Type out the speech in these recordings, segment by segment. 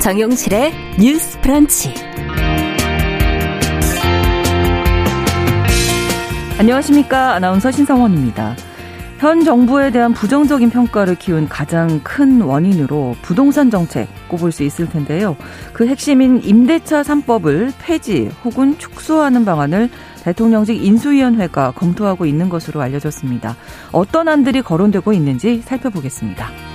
정용실의 뉴스 프런치. 안녕하십니까. 아나운서 신성원입니다. 현 정부에 대한 부정적인 평가를 키운 가장 큰 원인으로 부동산 정책 꼽을 수 있을 텐데요. 그 핵심인 임대차 3법을 폐지 혹은 축소하는 방안을 대통령직 인수위원회가 검토하고 있는 것으로 알려졌습니다. 어떤 안들이 거론되고 있는지 살펴보겠습니다.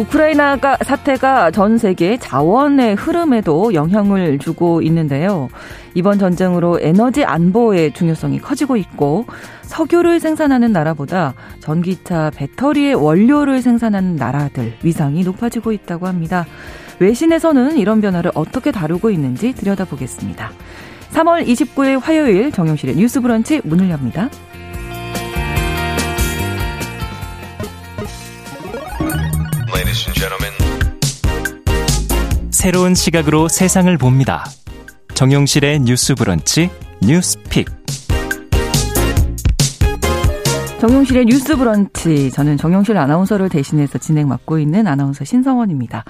우크라이나가 사태가 전 세계 자원의 흐름에도 영향을 주고 있는데요. 이번 전쟁으로 에너지 안보의 중요성이 커지고 있고 석유를 생산하는 나라보다 전기차 배터리의 원료를 생산하는 나라들 위상이 높아지고 있다고 합니다. 외신에서는 이런 변화를 어떻게 다루고 있는지 들여다보겠습니다. 3월 29일 화요일 정용실의 뉴스 브런치 문을 엽니다. 새로운 시각으로 세상을 봅니다. 정용실의 뉴스 브런치 뉴스픽. 정용실의 뉴스 브런치. 저는 정용실 아나운서를 대신해서 진행 맡고 있는 아나운서 신성원입니다.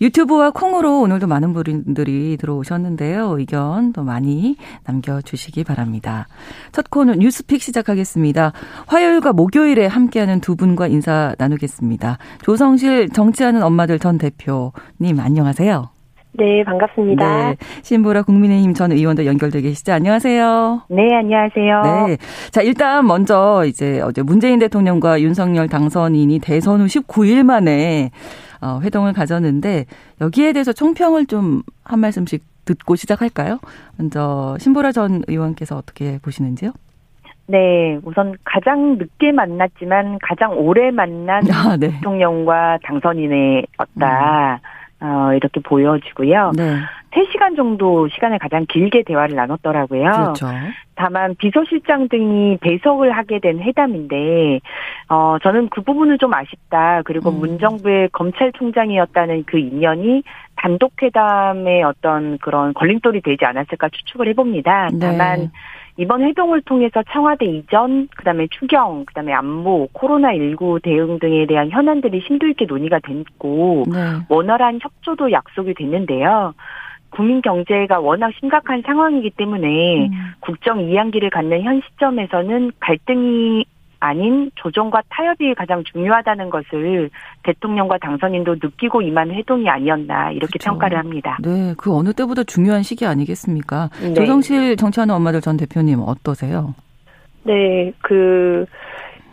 유튜브와 콩으로 오늘도 많은 분들이 들어오셨는데요. 의견 더 많이 남겨주시기 바랍니다. 첫 코너 뉴스픽 시작하겠습니다. 화요일과 목요일에 함께하는 두 분과 인사 나누겠습니다. 조성실 정치하는 엄마들 전 대표님 안녕하세요. 네, 반갑습니다. 네, 신보라 국민의힘 전 의원도 연결돼 계시죠? 안녕하세요. 네, 안녕하세요. 네. 자, 일단 먼저 이제 어제 문재인 대통령과 윤석열 당선인이 대선 후 19일 만에 어, 회동을 가졌는데 여기에 대해서 총평을 좀 한 말씀씩 듣고 시작할까요? 먼저 신보라 전 의원께서 어떻게 보시는지요? 네, 우선 가장 늦게 만났지만 가장 오래 만난 아, 네. 대통령과 당선인의었다. 음. 어, 이렇게 보여지고요. 네. 3시간 정도 시간을 가장 길게 대화를 나눴더라고요. 그렇죠. 다만 비서실장 등이 배석을 하게 된 회담인데 어 저는 그 부분은 좀 아쉽다. 그리고 음. 문정부의 검찰총장이었다는 그 인연이 단독 회담의 어떤 그런 걸림돌이 되지 않았을까 추측을 해봅니다. 네. 다만 이번 회동을 통해서 청와대 이전, 그다음에 추경, 그다음에 안보, 코로나19 대응 등에 대한 현안들이 심도 있게 논의가 됐고 네. 원활한 협조도 약속이 됐는데요. 국민 경제가 워낙 심각한 상황이기 때문에 음. 국정 이양기를 갖는 현 시점에서는 갈등이 아닌 조정과 타협이 가장 중요하다는 것을 대통령과 당선인도 느끼고 임한 회동이 아니었나 이렇게 그렇죠. 평가를 합니다. 네, 그 어느 때보다 중요한 시기 아니겠습니까? 네. 조정실 정치하는 엄마들 전 대표님 어떠세요? 네, 그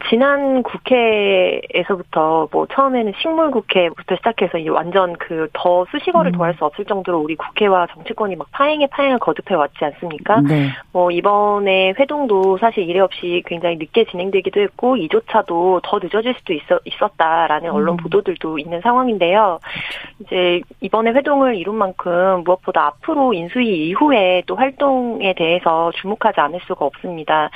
지난 국회에서부터 뭐 처음에는 식물 국회부터 시작해서 이 완전 그 더 수식어를 음. 더할 수 없을 정도로 우리 국회와 정치권이 막 파행에 파행을 거듭해 왔지 않습니까? 네. 뭐 이번에 회동도 사실 이례 없이 굉장히 늦게 진행되기도 했고 이조차도 더 늦어질 수도 있어, 있었다라는 언론 음. 보도들도 있는 상황인데요. 이제 이번에 회동을 이룬 만큼 무엇보다 앞으로 인수위 이후에 또 활동에 대해서 주목하지 않을 수가 없습니다.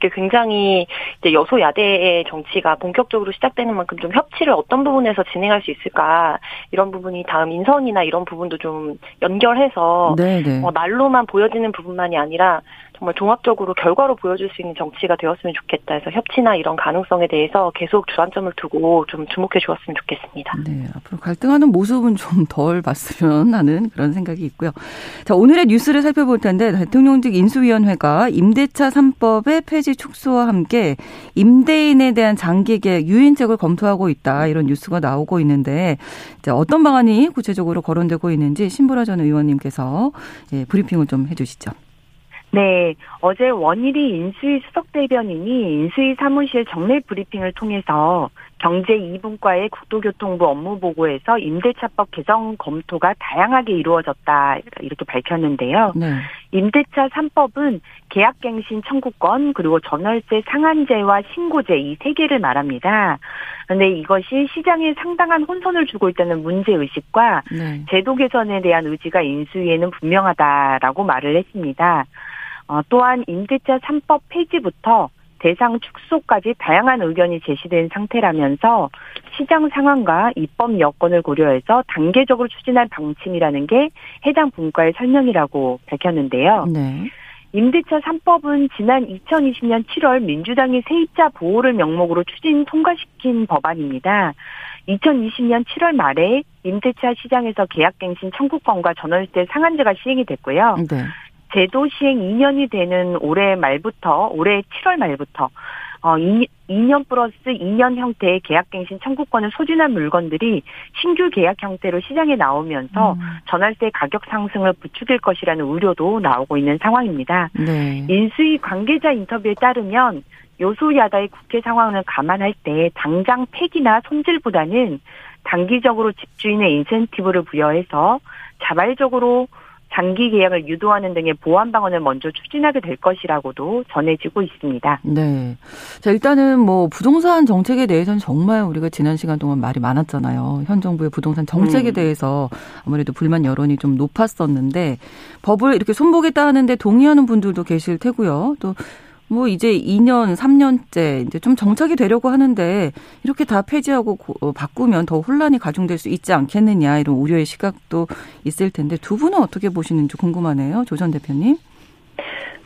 이렇게 굉장히 이제 여소야대 의 정치가 본격적으로 시작되는 만큼 좀 협치를 어떤 부분에서 진행할 수 있을까 이런 부분이 다음 인선이나 이런 부분도 좀 연결해서 네, 네. 어, 말로만 보여지는 부분만이 아니라 정말 종합적으로 결과로 보여줄 수 있는 정치가 되었으면 좋겠다 해서 협치나 이런 가능성에 대해서 계속 주안점을 두고 좀 주목해 주었으면 좋겠습니다. 네, 앞으로 갈등하는 모습은 좀 덜 봤으면 하는 그런 생각이 있고요. 자, 오늘의 뉴스를 살펴볼 텐데 대통령직 인수위원회가 임대차 3법의 폐지 축소와 함께 임대인에 대한 장기 계약 유인책을 검토하고 있다 이런 뉴스가 나오고 있는데 어떤 방안이 구체적으로 거론되고 있는지 신보라 전 의원님께서 예, 브리핑을 좀 해주시죠. 네, 어제 원일이 인수위 수석 대변인이 인수위 사무실 정례 브리핑을 통해서 경제 2분과의 국토교통부 업무 보고에서 임대차법 개정 검토가 다양하게 이루어졌다 이렇게 밝혔는데요. 네. 임대차 3법은 계약갱신 청구권 그리고 전월세 상한제와 신고제 이 세 개를 말합니다. 그런데 이것이 시장에 상당한 혼선을 주고 있다는 문제 의식과 네. 제도 개선에 대한 의지가 인수위에는 분명하다라고 말을 했습니다. 어, 또한 임대차 3법 폐지부터 대상 축소까지 다양한 의견이 제시된 상태라면서 시장 상황과 입법 여건을 고려해서 단계적으로 추진할 방침이라는 게 해당 분과의 설명이라고 밝혔는데요. 네. 임대차 3법은 지난 2020년 7월 민주당이 세입자 보호를 명목으로 추진 통과시킨 법안입니다. 2020년 7월 말에 임대차 시장에서 계약갱신 청구권과 전월세 상한제가 시행이 됐고요. 네. 제도 시행 2년이 되는 올해 말부터 올해 7월 말부터 어 2, 2년 플러스 2년 형태의 계약갱신 청구권을 소진한 물건들이 신규 계약 형태로 시장에 나오면서 음. 전월세 가격 상승을 부추길 것이라는 우려도 나오고 있는 상황입니다. 네. 인수위 관계자 인터뷰에 따르면 요소야다의 국회 상황을 감안할 때 당장 폐기나 손질보다는 단기적으로 집주인의 인센티브를 부여해서 자발적으로 장기 계약을 유도하는 등의 보완 방안을 먼저 추진하게 될 것이라고도 전해지고 있습니다. 네. 자, 일단은 뭐 부동산 정책에 대해서는 정말 우리가 지난 시간 동안 말이 많았잖아요. 현 정부의 부동산 정책에 음. 대해서 아무래도 불만 여론이 좀 높았었는데 법을 이렇게 손보겠다 하는데 동의하는 분들도 계실 테고요. 또 뭐 이제 2년, 3년째 이제 좀 정착이 되려고 하는데 이렇게 다 폐지하고 어, 바꾸면 더 혼란이 가중될 수 있지 않겠느냐 이런 우려의 시각도 있을 텐데 두 분은 어떻게 보시는지 궁금하네요. 조 전 대표님.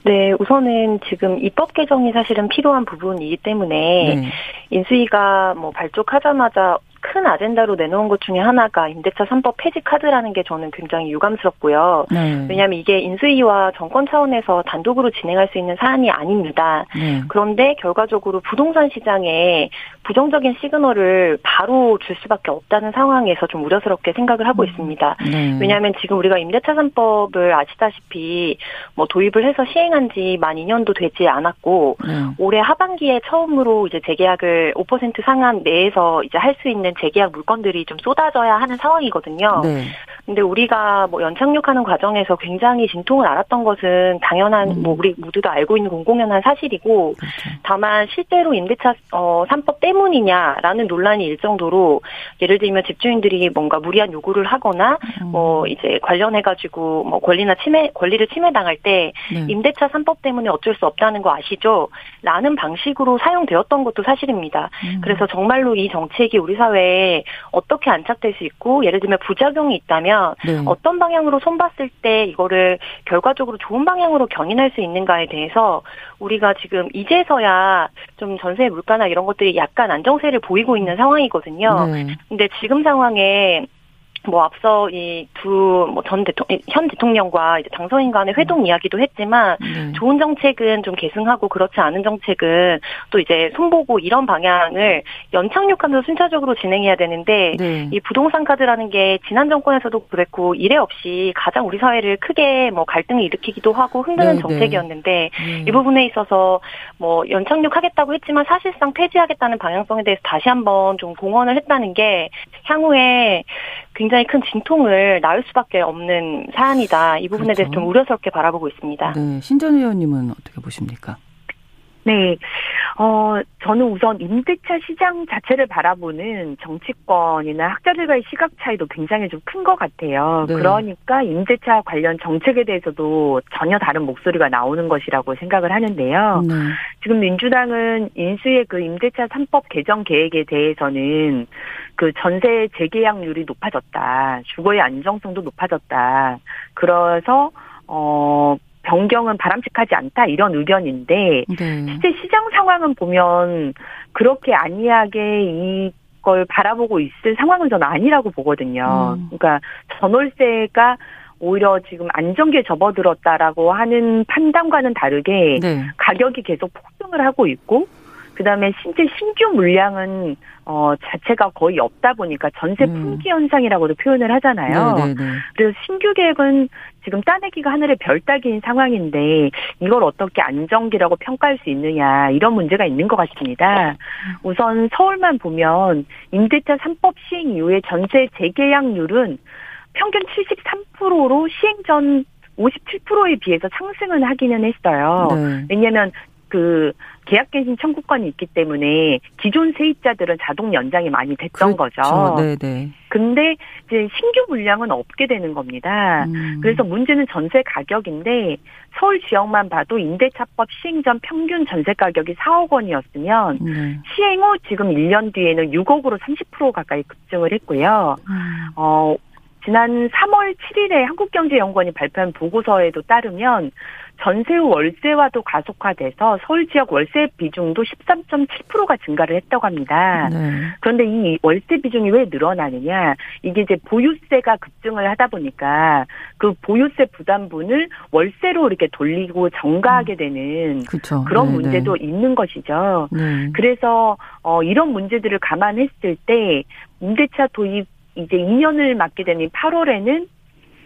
네, 우선은 지금 입법 개정이 사실은 필요한 부분이기 때문에 네. 인수위가 뭐 발족하자마자 큰 아젠다로 내놓은 것 중에 하나가 임대차 3법 폐지 카드라는 게 저는 굉장히 유감스럽고요. 네. 왜냐하면 이게 인수위와 정권 차원에서 단독으로 진행할 수 있는 사안이 아닙니다. 네. 그런데 결과적으로 부동산 시장에 부정적인 시그널을 바로 줄 수밖에 없다는 상황에서 좀 우려스럽게 생각을 하고 음. 있습니다. 네. 왜냐하면 지금 우리가 임대차 3법을 아시다시피 뭐 도입을 해서 시행한 지 만 2년도 되지 않았고 네. 올해 하반기에 처음으로 이제 재계약을 5% 상한 내에서 이제 할 수 있는 있는 재계약 물건들이 좀 쏟아져야 하는 상황이거든요. 네. 근데 우리가 뭐 연착륙하는 과정에서 굉장히 진통을 알았던 것은 당연한 음. 뭐 우리 모두도 알고 있는 공공연한 사실이고 그렇죠. 다만 실제로 임대차 어 3법 때문이냐라는 논란이 일 정도로 예를 들면 집주인들이 뭔가 무리한 요구를 하거나 음. 뭐 이제 관련해 가지고 뭐 권리나 침해 권리를 침해당할 때 네. 임대차 3법 때문에 어쩔 수 없다는 거 아시죠? 라는 방식으로 사용되었던 것도 사실입니다. 음. 그래서 정말로 이 정책이 우리 사회 에 어떻게 안착될 수 있고 예를 들면 부작용이 있다면 네. 어떤 방향으로 손봤을 때 이거를 결과적으로 좋은 방향으로 견인할 수 있는가에 대해서 우리가 지금 이제서야 좀 전세 물가나 이런 것들이 약간 안정세를 보이고 있는 상황이거든요. 네. 근데 지금 상황에 뭐 앞서 이 두 뭐 전 대통령 현 대통령과 이제 당선인 간의 회동 음. 이야기도 했지만 네. 좋은 정책은 좀 계승하고 그렇지 않은 정책은 또 이제 손보고 이런 방향을 연착륙하면서 순차적으로 진행해야 되는데 네. 이 부동산 카드라는 게 지난 정권에서도 그랬고 이래 없이 가장 우리 사회를 크게 뭐 갈등을 일으키기도 하고 흔드는 네, 네. 정책이었는데 네. 이 부분에 있어서 뭐 연착륙하겠다고 했지만 사실상 폐지하겠다는 방향성에 대해서 다시 한번 좀 공언을 했다는 게 향후에 굉장히 큰 진통을 낳을 수밖에 없는 사안이다. 이 부분에 그렇죠. 대해서 좀 우려스럽게 바라보고 있습니다. 네, 신전 의원님은 어떻게 보십니까? 네. 어, 저는 우선 임대차 시장 자체를 바라보는 정치권이나 학자들과의 시각 차이도 굉장히 좀 큰 것 같아요. 네. 그러니까 임대차 관련 정책에 대해서도 전혀 다른 목소리가 나오는 것이라고 생각을 하는데요. 네. 지금 민주당은 인수의 그 임대차 3법 개정 계획에 대해서는 그 전세 재계약률이 높아졌다. 주거의 안정성도 높아졌다. 그래서 어 변경은 바람직하지 않다 이런 의견인데 네. 실제 시장 상황은 보면 그렇게 안이하게 이걸 바라보고 있을 상황은 저는 아니라고 보거든요. 음. 그러니까 전월세가 오히려 지금 안정기에 접어들었다라고 하는 판단과는 다르게 네. 가격이 계속 폭등을 하고 있고 그다음에 실제 신규 물량은 어 자체가 거의 없다 보니까 전세 음. 품귀 현상이라고도 표현을 하잖아요. 네네네. 네, 네. 그래서 신규 계획은 지금 따내기가 하늘의 별 따기인 상황인데 이걸 어떻게 안정기라고 평가할 수 있느냐 이런 문제가 있는 것 같습니다. 우선 서울만 보면 임대차 3법 시행 이후에 전세 재계약률은 평균 73%로 시행 전 57%에 비해서 상승은 하기는 했어요. 네. 왜냐하면 그 계약갱신 청구권이 있기 때문에 기존 세입자들은 자동 연장이 많이 됐던 그렇죠. 거죠. 네네. 근데 이제 신규 물량은 없게 되는 겁니다. 음. 그래서 문제는 전세 가격인데 서울 지역만 봐도 임대차법 시행 전 평균 전세 가격이 4억 원이었으면 음. 시행 후 지금 1년 뒤에는 6억으로 30% 가까이 급증을 했고요. 음. 어 지난 3월 7일에 한국경제연구원이 발표한 보고서에도 따르면 전세 후 월세와도 가속화돼서 서울 지역 월세 비중도 13.7%가 증가를 했다고 합니다. 네. 그런데 이 월세 비중이 왜 늘어나느냐? 이게 이제 보유세가 급증을 하다 보니까 그 보유세 부담분을 월세로 이렇게 돌리고 정가하게 음. 되는 그쵸. 그런 네, 문제도 네. 있는 것이죠. 네. 그래서 어 이런 문제들을 감안했을 때 임대차 도입 이제 2년을 맞게 되는 8월에는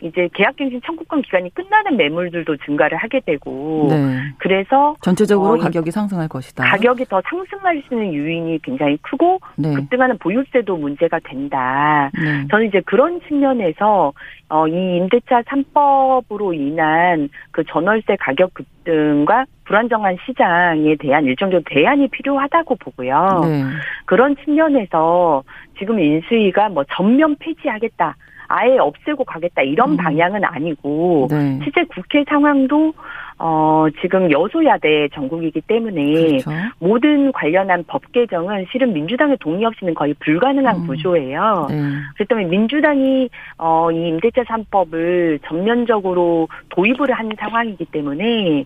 이제 계약갱신 청구권 기간이 끝나는 매물들도 증가를 하게 되고 네. 그래서 전체적으로 어, 가격이 상승할 것이다. 가격이 더 상승할 수 있는 요인이 굉장히 크고 네. 급등하는 보유세도 문제가 된다. 네. 저는 이제 그런 측면에서 어, 이 임대차 3법으로 인한 그 전월세 가격 급등과 불안정한 시장에 대한 일정적인 대안이 필요하다고 보고요. 네. 그런 측면에서 지금 인수위가 뭐 전면 폐지하겠다. 아예 없애고 가겠다 이런 음. 방향은 아니고 네. 실제 국회 상황도 어 지금 여소야대 전국이기 때문에 그렇죠. 모든 관련한 법 개정은 실은 민주당의 동의 없이는 거의 불가능한 음. 구조예요. 네. 그렇기 때문에 민주당이 어 이 임대차 3법을 전면적으로 도입을 한 상황이기 때문에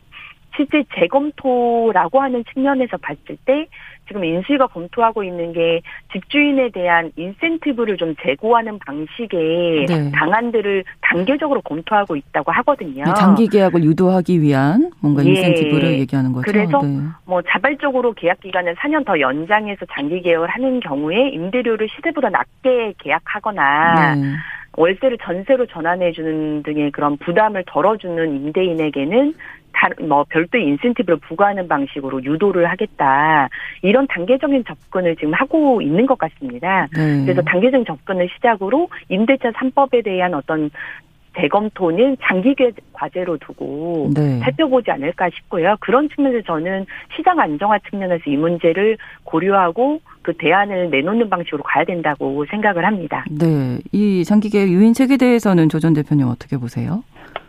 실제 재검토라고 하는 측면에서 봤을 때 지금 인수위가 검토하고 있는 게 집주인에 대한 인센티브를 좀 제고하는 방식의 네. 방안들을 단계적으로 검토하고 있다고 하거든요. 네, 장기 계약을 유도하기 위한 뭔가 예. 인센티브를 예. 얘기하는 거죠. 그래서 네. 뭐 자발적으로 계약 기간을 4년 더 연장해서 장기 계약을 하는 경우에 임대료를 시세보다 낮게 계약하거나 네. 월세를 전세로 전환해 주는 등의 그런 부담을 덜어주는 임대인에게는 뭐 별도 인센티브를 부과하는 방식으로 유도를 하겠다 이런 단계적인 접근을 지금 하고 있는 것 같습니다. 네. 그래서 단계적인 접근을 시작으로 임대차 3법에 대한 어떤 재검토는 장기 과제로 두고 네. 살펴보지 않을까 싶고요. 그런 측면에서 저는 시장 안정화 측면에서 이 문제를 고려하고 그 대안을 내놓는 방식으로 가야 된다고 생각을 합니다. 네. 이 장기 계획 유인 책에 대해서는 조전 대표님 어떻게 보세요?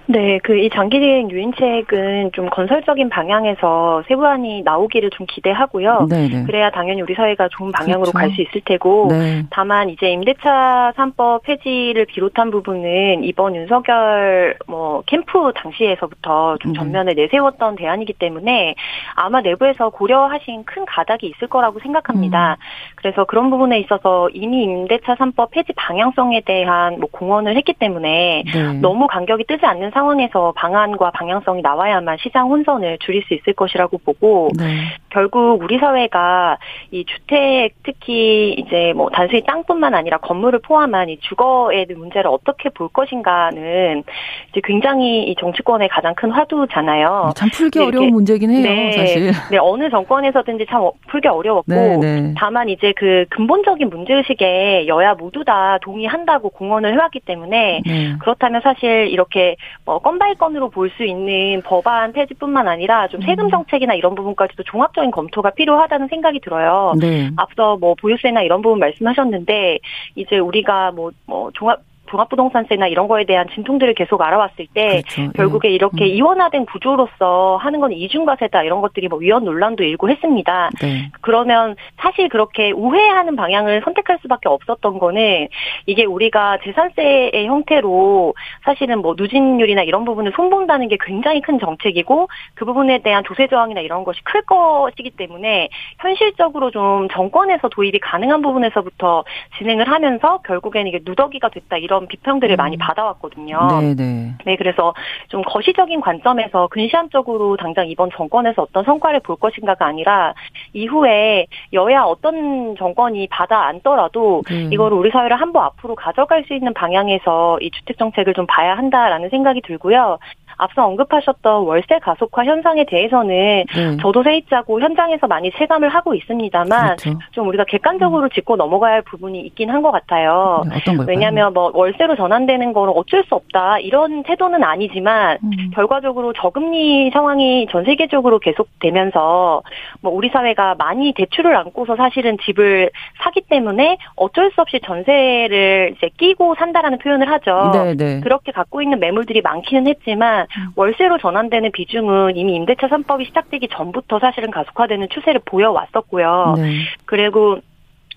네, 그 이 장기대행 유인책은 좀 건설적인 방향에서 세부안이 나오기를 좀 기대하고요. 네네. 네. 그래야 당연히 우리 사회가 좋은 방향으로 그렇죠. 갈수 있을 테고, 네. 다만 이제 임대차 3법 폐지를 비롯한 부분은 이번 윤석열 뭐 캠프 당시에서부터 좀 네. 전면에 내세웠던 대안이기 때문에 아마 내부에서 고려하신 큰 가닥이 있을 거라고 생각합니다. 음. 그래서 그런 부분에 있어서 이미 임대차 3법 폐지 방향성에 대한 뭐 공언을 했기 때문에 네. 너무 간격이 뜨지 않는 상 황에서 방안과 방향성이 나와야만 시장 혼선을 줄일 수 있을 것이라고 보고 네. 결국 우리 사회가 이 주택 특히 이제 뭐 단순히 땅뿐만 아니라 건물을 포함한 이 주거의 문제를 어떻게 볼 것인가는 이제 굉장히 이 정치권의 가장 큰 화두잖아요. 참 풀기 어려운 문제긴 해요, 네, 사실. 네, 어느 정권에서든지 참 풀기 어려웠고 네, 네. 다만 이제 그 근본적인 문제 의식에 여야 모두 다 동의한다고 공언을 해왔기 때문에 네. 그렇다면 사실 이렇게 어, 건바이 건으로 볼 수 있는 법안 폐지뿐만 아니라 좀 세금 음. 정책이나 이런 부분까지도 종합 적인 검토가 필요하다는 생각이 들어요. 네. 앞서 뭐 보유세나 이런 부분 말씀하셨는데 이제 우리가 뭐, 뭐 종합 종합부동산세나 이런 거에 대한 진통들을 계속 알아왔을 때 그렇죠. 결국에 예. 이렇게 음. 이원화된 구조로서 하는 건 이중과세다 이런 것들이 뭐 위헌 논란도 일고 했습니다. 네. 그러면 사실 그렇게 우회하는 방향을 선택할 수밖에 없었던 거는 이게 우리가 재산세의 형태로 사실은 뭐 누진율이나 이런 부분을 손본다는 게 굉장히 큰 정책이고 그 부분에 대한 조세 저항이나 이런 것이 클 것이기 때문에 현실적으로 좀 정권에서 도입이 가능한 부분에서부터 진행을 하면서 결국에는 이게 누더기가 됐다 이런 이런 비평들을 음. 많이 받아왔거든요. 네네. 네. 네, 그래서 좀 거시적인 관점에서 근시안적으로 당장 이번 정권에서 어떤 성과를 볼 것인가가 아니라 이후에 여야 어떤 정권이 받아 안더라도 음. 이거를 우리 사회를 한 번 앞으로 가져갈 수 있는 방향에서 이 주택 정책을 좀 봐야 한다라는 생각이 들고요. 앞서 언급하셨던 월세 가속화 현상에 대해서는 네. 저도 세입자고 현장에서 많이 체감을 하고 있습니다만 그렇죠. 좀 우리가 객관적으로 음. 짚고 넘어가야 할 부분이 있긴 한 것 같아요. 네, 어떤 왜냐하면 뭐 월세로 전환되는 거는 어쩔 수 없다 이런 태도는 아니지만 음. 결과적으로 저금리 상황이 전 세계적으로 계속되면서 뭐 우리 사회가 많이 대출을 안고서 사실은 집을 사기 때문에 어쩔 수 없이 전세를 이제 끼고 산다라는 표현을 하죠. 네네. 네. 그렇게 갖고 있는 매물들이 많기는 했지만 음. 월세로 전환되는 비중은 이미 임대차 3법이 시작되기 전부터 사실은 가속화되는 추세를 보여왔었고요. 네. 그리고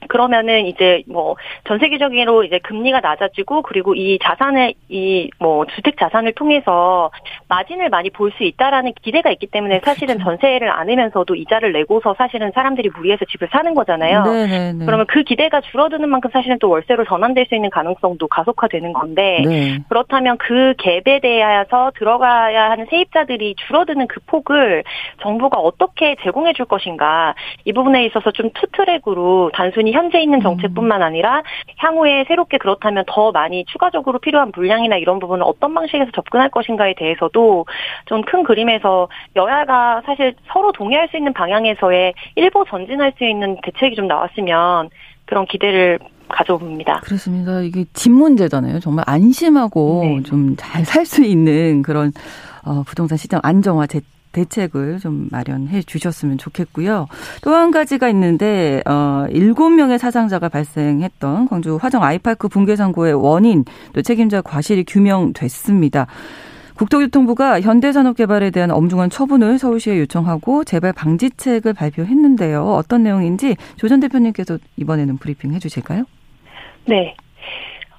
그러면은 이제 뭐 전 세계적으로 이제 금리가 낮아지고 그리고 이 자산을 이뭐 주택 자산을 통해서 마진을 많이 볼 수 있다라는 기대가 있기 때문에 사실은 그렇죠. 전세를 안으면서도 이자를 내고서 사실은 사람들이 무리해서 집을 사는 거잖아요. 네네네. 네. 그러면 그 기대가 줄어드는 만큼 사실은 또 월세로 전환될 수 있는 가능성도 가속화되는 건데 네. 그렇다면 그 갭에 대해서 들어가야 하는 세입자들이 줄어드는 그 폭을 정부가 어떻게 제공해 줄 것인가 이 부분에 있어서 좀 투트랙으로 단순히 현재 있는 음. 정책뿐만 아니라 향후에 새롭게 그렇다면 더 많이 추가적으로 필요한 물량이나 이런 부분을 어떤 방식에서 접근할 것인가에 대해서도 좀 큰 그림에서 여야가 사실 서로 동의할 수 있는 방향에서의 일부 전진할 수 있는 대책이 좀 나왔으면 그런 기대를 가져봅니다. 그렇습니다. 이게 집 문제잖아요. 정말 안심하고 네. 좀잘 살 수 있는 그런 어, 부동산 시장 안정화 제, 대책을 좀 마련해 주셨으면 좋겠고요. 또 한 가지가 있는데 어 7명의 사상자가 발생했던 광주 화정 아이파크 붕괴 사고의 원인 또 책임자 과실이 규명됐습니다. 국토교통부가 현대산업개발에 대한 엄중한 처분을 서울시에 요청하고 재발 방지책을 발표했는데요. 어떤 내용인지 조 전 대표님께서 이번에는 브리핑 해주실까요? 네.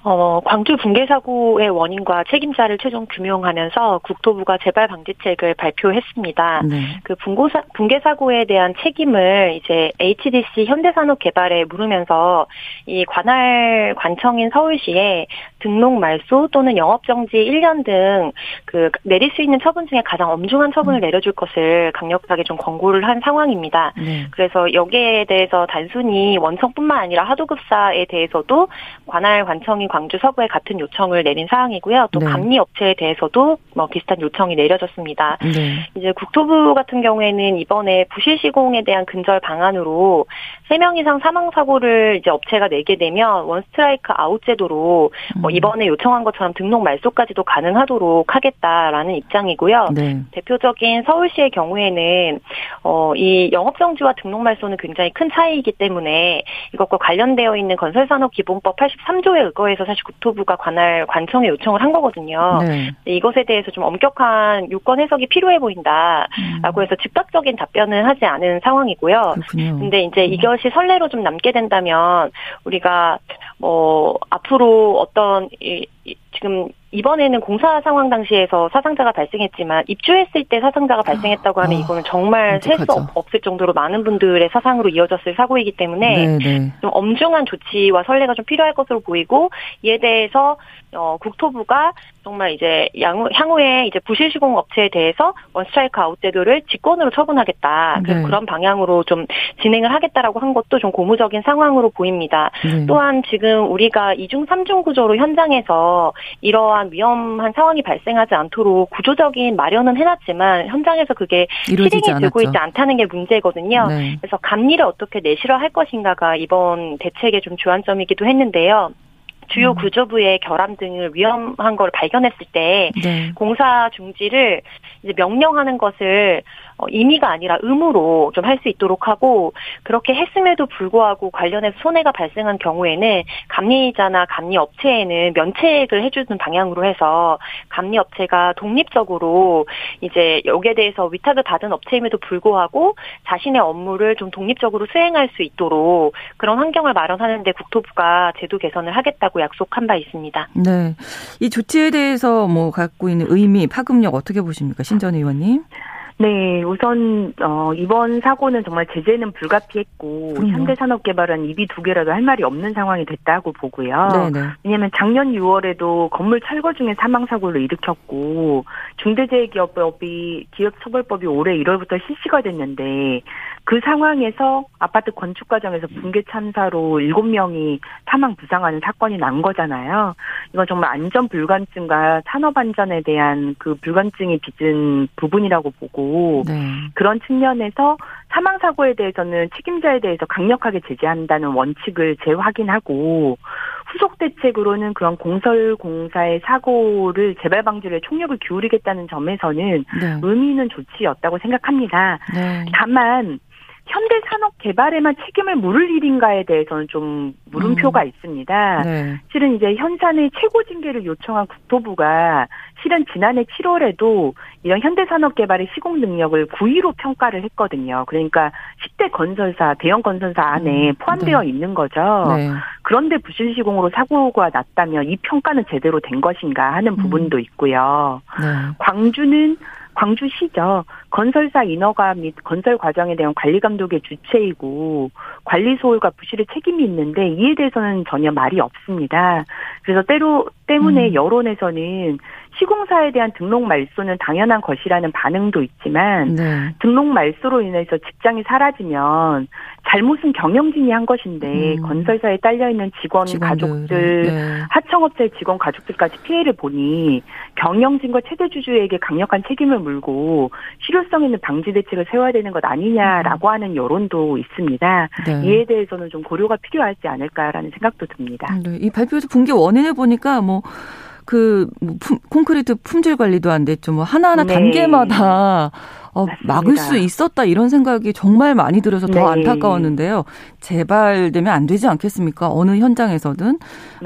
어, 광주 붕괴 사고의 원인과 책임자를 최종 규명하면서 국토부가 재발 방지책을 발표했습니다. 네. 그 붕고사, 붕괴 사고에 대한 책임을 이제 HDC 현대산업개발에 물으면서 이 관할 관청인 서울시에 등록 말소 또는 영업 정지 1년 등 그 내릴 수 있는 처분 중에 가장 엄중한 처분을 음. 내려줄 것을 강력하게 좀 권고를 한 상황입니다. 네. 그래서 여기에 대해서 단순히 원청뿐만 아니라 하도급사에 대해서도 관할 관청인 광주 서부에 같은 요청을 내린 사항이고요. 또 네. 감리 업체에 대해서도 뭐 비슷한 요청이 내려졌습니다. 네. 이제 국토부 같은 경우에는 이번에 부실 시공에 대한 근절 방안으로 3명 이상 사망 사고를 이제 업체가 내게 되면 원 스트라이크 아웃 제도로 뭐 음. 이번에 요청한 것처럼 등록 말소까지도 가능하도록 하겠다라는 입장이고요. 네. 대표적인 서울시의 경우에는 어, 이 영업 정지와 등록 말소는 굉장히 큰 차이이기 때문에 이것과 관련되어 있는 건설산업 기본법 83조에 의거해서 사실 국토부가 관할 관청에 요청을 한 거거든요. 네. 이것에 대해서 좀 엄격한 유권 해석이 필요해 보인다라고 음. 해서 즉각적인 답변은 하지 않은 상황이고요. 그렇군요. 근데 이제 음. 이것이 선례로 좀 남게 된다면 우리가 뭐 앞으로 어떤 이, 지금 이번에는 공사 상황 당시에서 사상자가 발생했지만 입주했을 때 사상자가 발생했다고 하면 아, 이거는 정말 셀 수 없을 정도로 많은 분들의 사상으로 이어졌을 사고이기 때문에 네네. 네. 좀 엄중한 조치와 선례가 좀 필요할 것으로 보이고 이에 대해서 어, 국토부가 정말 이제 양후, 향후에 이제 부실 시공 업체에 대해서 원스트라이크 아웃 제도를 직권으로 처분하겠다. 네. 그런 방향으로 좀 진행을 하겠다라고 한 것도 좀 고무적인 상황으로 보입니다. 네. 또한 지금 우리가 이중 삼중 구조로 현장에서 이러한 위험한 상황이 발생하지 않도록 구조적인 마련은 해놨지만 현장에서 그게 실행이 되고 있지 않다는 게 문제거든요. 네. 그래서 감리를 어떻게 내실화할 것인가가 이번 대책의 좀 주안점이기도 했는데요. 주요 음. 구조부의 결함 등을 위험한 걸 발견했을 때 네. 공사 중지를 이제 명령하는 것을 어, 임의가 아니라 의무로 좀 할 수 있도록 하고 그렇게 했음에도 불구하고 관련해서 손해가 발생한 경우에는 감리자나 감리 업체에는 면책을 해주는 방향으로 해서 감리 업체가 독립적으로 이제 여기에 대해서 위탁을 받은 업체임에도 불구하고 자신의 업무를 좀 독립적으로 수행할 수 있도록 그런 환경을 마련하는데 국토부가 제도 개선을 하겠다고 약속한 바 있습니다. 네, 이 조치에 대해서 뭐 갖고 있는 의미, 파급력 어떻게 보십니까, 신전 의원님? 네, 우선 어, 이번 사고는 정말 제재는 불가피했고 음. 현대산업개발은 입이 두 개라도 할 말이 없는 상황이 됐다고 보고요. 네네. 왜냐하면 작년 6월에도 건물 철거 중에 사망 사고를 일으켰고 중대재해기업법이 기업처벌법이 올해 1월부터 실시가 됐는데 그 상황에서 아파트 건축 과정에서 붕괴 참사로 7명이 사망 부상하는 사건이 난 거잖아요. 이건 정말 안전 불감증과 산업 안전에 대한 그 불감증이 빚은 부분이라고 보고 네. 그런 측면에서 사망 사고에 대해서는 책임자에 대해서 강력하게 제재한다는 원칙을 재확인하고 후속 대책으로는 그런 공설 공사의 사고를 재발 방지를 총력을 기울이겠다는 점에서는 네. 의미 있는 조치였다고 생각합니다. 네. 다만 현대 산업 개발에만 책임을 물을 일인가에 대해서는 좀 물음표가 음. 있습니다. 네. 실은 이제 현산의 최고 징계를 요청한 국토부가 실은 지난해 7월에도 이런 현대 산업 개발의 시공 능력을 9위로 평가를 했거든요. 그러니까 10대 건설사, 대형 건설사 안에 음, 포함되어 네. 있는 거죠. 네. 그런데 부실 시공으로 사고가 났다면 이 평가는 제대로 된 것인가 하는 음. 부분도 있고요. 네. 광주는 광주시죠. 건설사 인허가 및 건설 과정에 대한 관리 감독의 주체이고 관리 소홀과 부실의 책임이 있는데 이에 대해서는 전혀 말이 없습니다. 그래서 때로 때문에 음. 여론에서는 시공사에 대한 등록 말소는 당연한 것이라는 반응도 있지만 네. 등록 말소로 인해서 직장이 사라지면 잘못은 경영진이 한 것인데 음. 건설사에 딸려 있는 직원 직원들, 가족들 네. 하청업체 직원 가족들까지 피해를 보니 경영진과 최대 주주에게 강력한 책임을 물고 실효성 있는 방지 대책을 세워야 되는 것 아니냐라고 음. 하는 여론도 있습니다. 네. 이에 대해서는 좀 고려가 필요하지 않을까라는 생각도 듭니다. 네. 이 발표에서 붕괴 원인을 보니까 뭐 그뭐 콘크리트 품질 관리도 안 됐죠. 뭐 하나하나 네. 단계마다 어, 막을 수 있었다 이런 생각이 정말 많이 들어서 더 네. 안타까웠는데요. 재발되면 안 되지 않겠습니까? 어느 현장에서든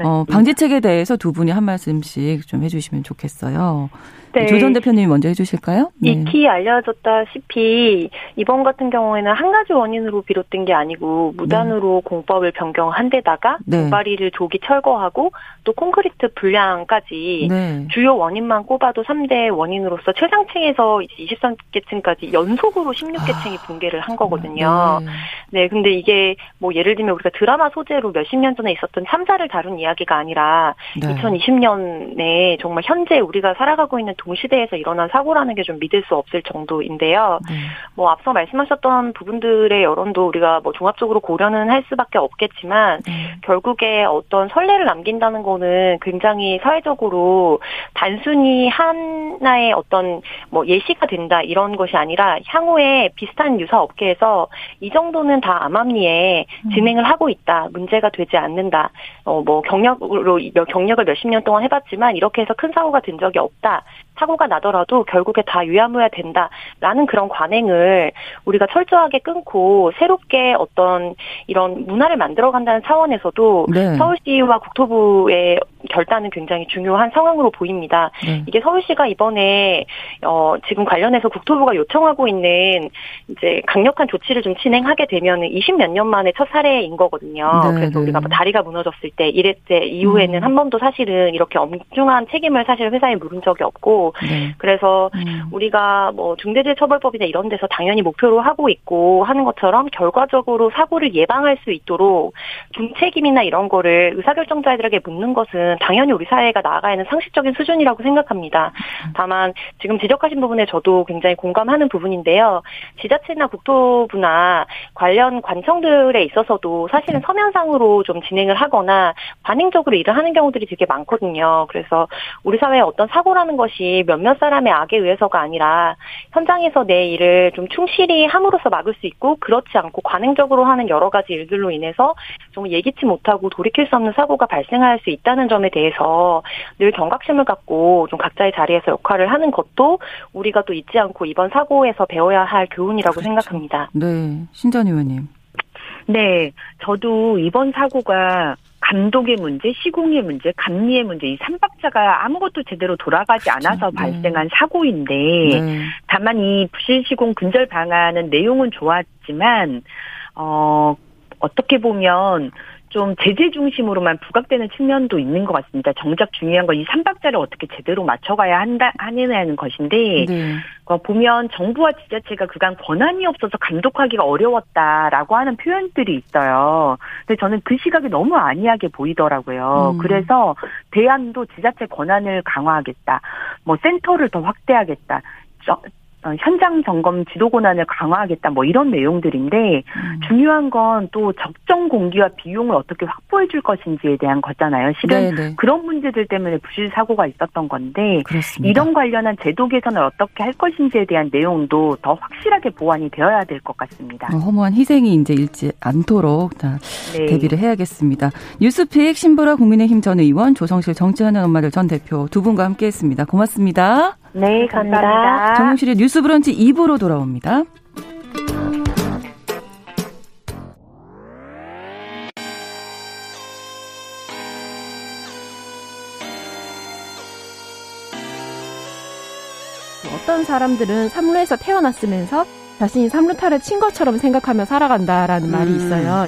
어, 방지책에 대해서 두 분이 한 말씀씩 좀 해주시면 좋겠어요. 네. 조전 대표님이 먼저 해주실까요? 네. 익히 알려졌다시피 이번 같은 경우에는 한 가지 원인으로 비롯된 게 아니고 무단으로 네. 공법을 변경한 데다가 네. 도바리를 조기 철거하고 또 콘크리트 불량까지 네. 주요 원인만 꼽아도 3대 원인으로서 최상층에서 23계층까지 연속으로 16계층이 아. 붕괴를 한 거거든요. 네. 네, 근데 이게 뭐 예를 들면 우리가 드라마 소재로 몇십 년 전에 있었던 참사를 다룬 이야기가 아니라 2020년에 정말 현재 우리가 살아가고 있는 동시대에서 일어난 사고라는 게 좀 믿을 수 없을 정도인데요. 네. 뭐 앞서 말씀하셨던 부분들의 여론도 우리가 뭐 종합적으로 고려는 할 수밖에 없겠지만 네. 결국에 어떤 선례를 남긴다는 거는 굉장히 사회적으로 단순히 하나의 어떤 뭐 예시가 된다 이런 것이 아니라 향후에 비슷한 유사 업계에서 이 정도는 다 암암리에 음. 진행을 하고 있다 문제가 되지 않는다 어 뭐 경력으로 경력을 몇십 년 동안 해봤지만 이렇게 해서 큰 사고가 된 적이 없다 사고가 나더라도 결국에 다 유야무야 된다라는 그런 관행을 우리가 철저하게 끊고 새롭게 어떤 이런 문화를 만들어 간다는 차원에서도 네. 서울시와 국토부의 결단은 굉장히 중요한 상황으로 보입니다. 네. 이게 서울시가 이번에 어 지금 관련해서 국토부가 요청하고 있는 이제 강력한 조치를 좀 진행하게 되면 20몇 년 만에 첫 사례인 거거든요. 네, 그래서 네. 우리가 뭐 다리가 무너졌을 때 이랬 때 이후에는 음. 한 번도 사실은 이렇게 엄중한 책임을 사실 회사에 물은 적이 없고 네. 그래서 음. 우리가 뭐 중대재해처벌법이나 이런 데서 당연히 목표로 하고 있고 하는 것처럼 결과적으로 사고를 예방할 수 있도록 중책임이나 이런 거를 의사결정자들에게 묻는 것은 부분은 당연히 우리 사회가 나아가야 하는 상식적인 수준이라고 생각합니다. 다만 지금 지적하신 부분에 저도 굉장히 공감하는 부분인데요. 지자체나 국토부나 관련 관청들에 있어서도 사실은 서면상으로 좀 진행을 하거나 반행적으로 일을 하는 경우들이 되게 많거든요. 그래서 우리 사회의 어떤 사고라는 것이 몇몇 사람의 악에 의해서가 아니라 현장에서 내 일을 좀 충실히 함으로써 막을 수 있고 그렇지 않고 관행적으로 하는 여러 가지 일들로 인해서 좀 예기치 못하고 돌이킬 수 없는 사고가 발생할 수 있다는 점 점에 대해서 늘 경각심을 갖고 좀 각자의 자리에서 역할을 하는 것도 우리가 또 잊지 않고 이번 사고에서 배워야 할 교훈이라고 그렇죠. 생각합니다. 네, 신전 의원님. 네, 저도 이번 사고가 감독의 문제, 시공의 문제, 감리의 문제 이 삼박자가 아무것도 제대로 돌아가지 않아서 네. 발생한 사고인데 네. 다만 이 부실 시공 근절 방안은 내용은 좋았지만 어 어떻게 보면 좀 제재 중심으로만 부각되는 측면도 있는 것 같습니다. 정작 중요한 건이 삼박자를 어떻게 제대로 맞춰가야 한다 하느냐는 것인데 네. 어, 보면 정부와 지자체가 그간 권한이 없어서 감독하기가 어려웠다라고 하는 표현들이 있어요. 근데 저는 그 시각이 너무 안이하게 보이더라고요. 음. 그래서 대안도 지자체 권한을 강화하겠다, 뭐 센터를 더 확대하겠다. 어, 현장 점검 지도 권한을 강화하겠다 뭐 이런 내용들인데 음. 중요한 건 또 적정 공기와 비용을 어떻게 확보해 줄 것인지에 대한 거잖아요. 실은 네네. 네. 그런 문제들 때문에 부실 사고가 있었던 건데 그렇습니다. 이런 관련한 제도 개선을 어떻게 할 것인지에 대한 내용도 더 확실하게 보완이 되어야 될 것 같습니다. 어, 허무한 희생이 이제 일지 않도록 네. 대비를 해야겠습니다. 뉴스픽 신보라 국민의힘 전 의원 조성실 정치하는 엄마들 전 대표 두 분과 함께했습니다. 고맙습니다. 네, 감사합니다. 정용실의 뉴스 브런치 2부로 돌아옵니다. 어떤 사람들은 삼루에서 태어났으면서 자신이 삼루타를 친 것처럼 생각하며 살아간다라는 음. 말이 있어요.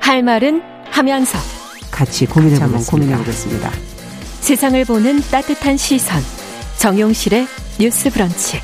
할 말은 하면서 같이 고민해보겠습니다. 고민해 보겠습니다. 세상을 보는 따뜻한 시선 정용실의 뉴스 브런치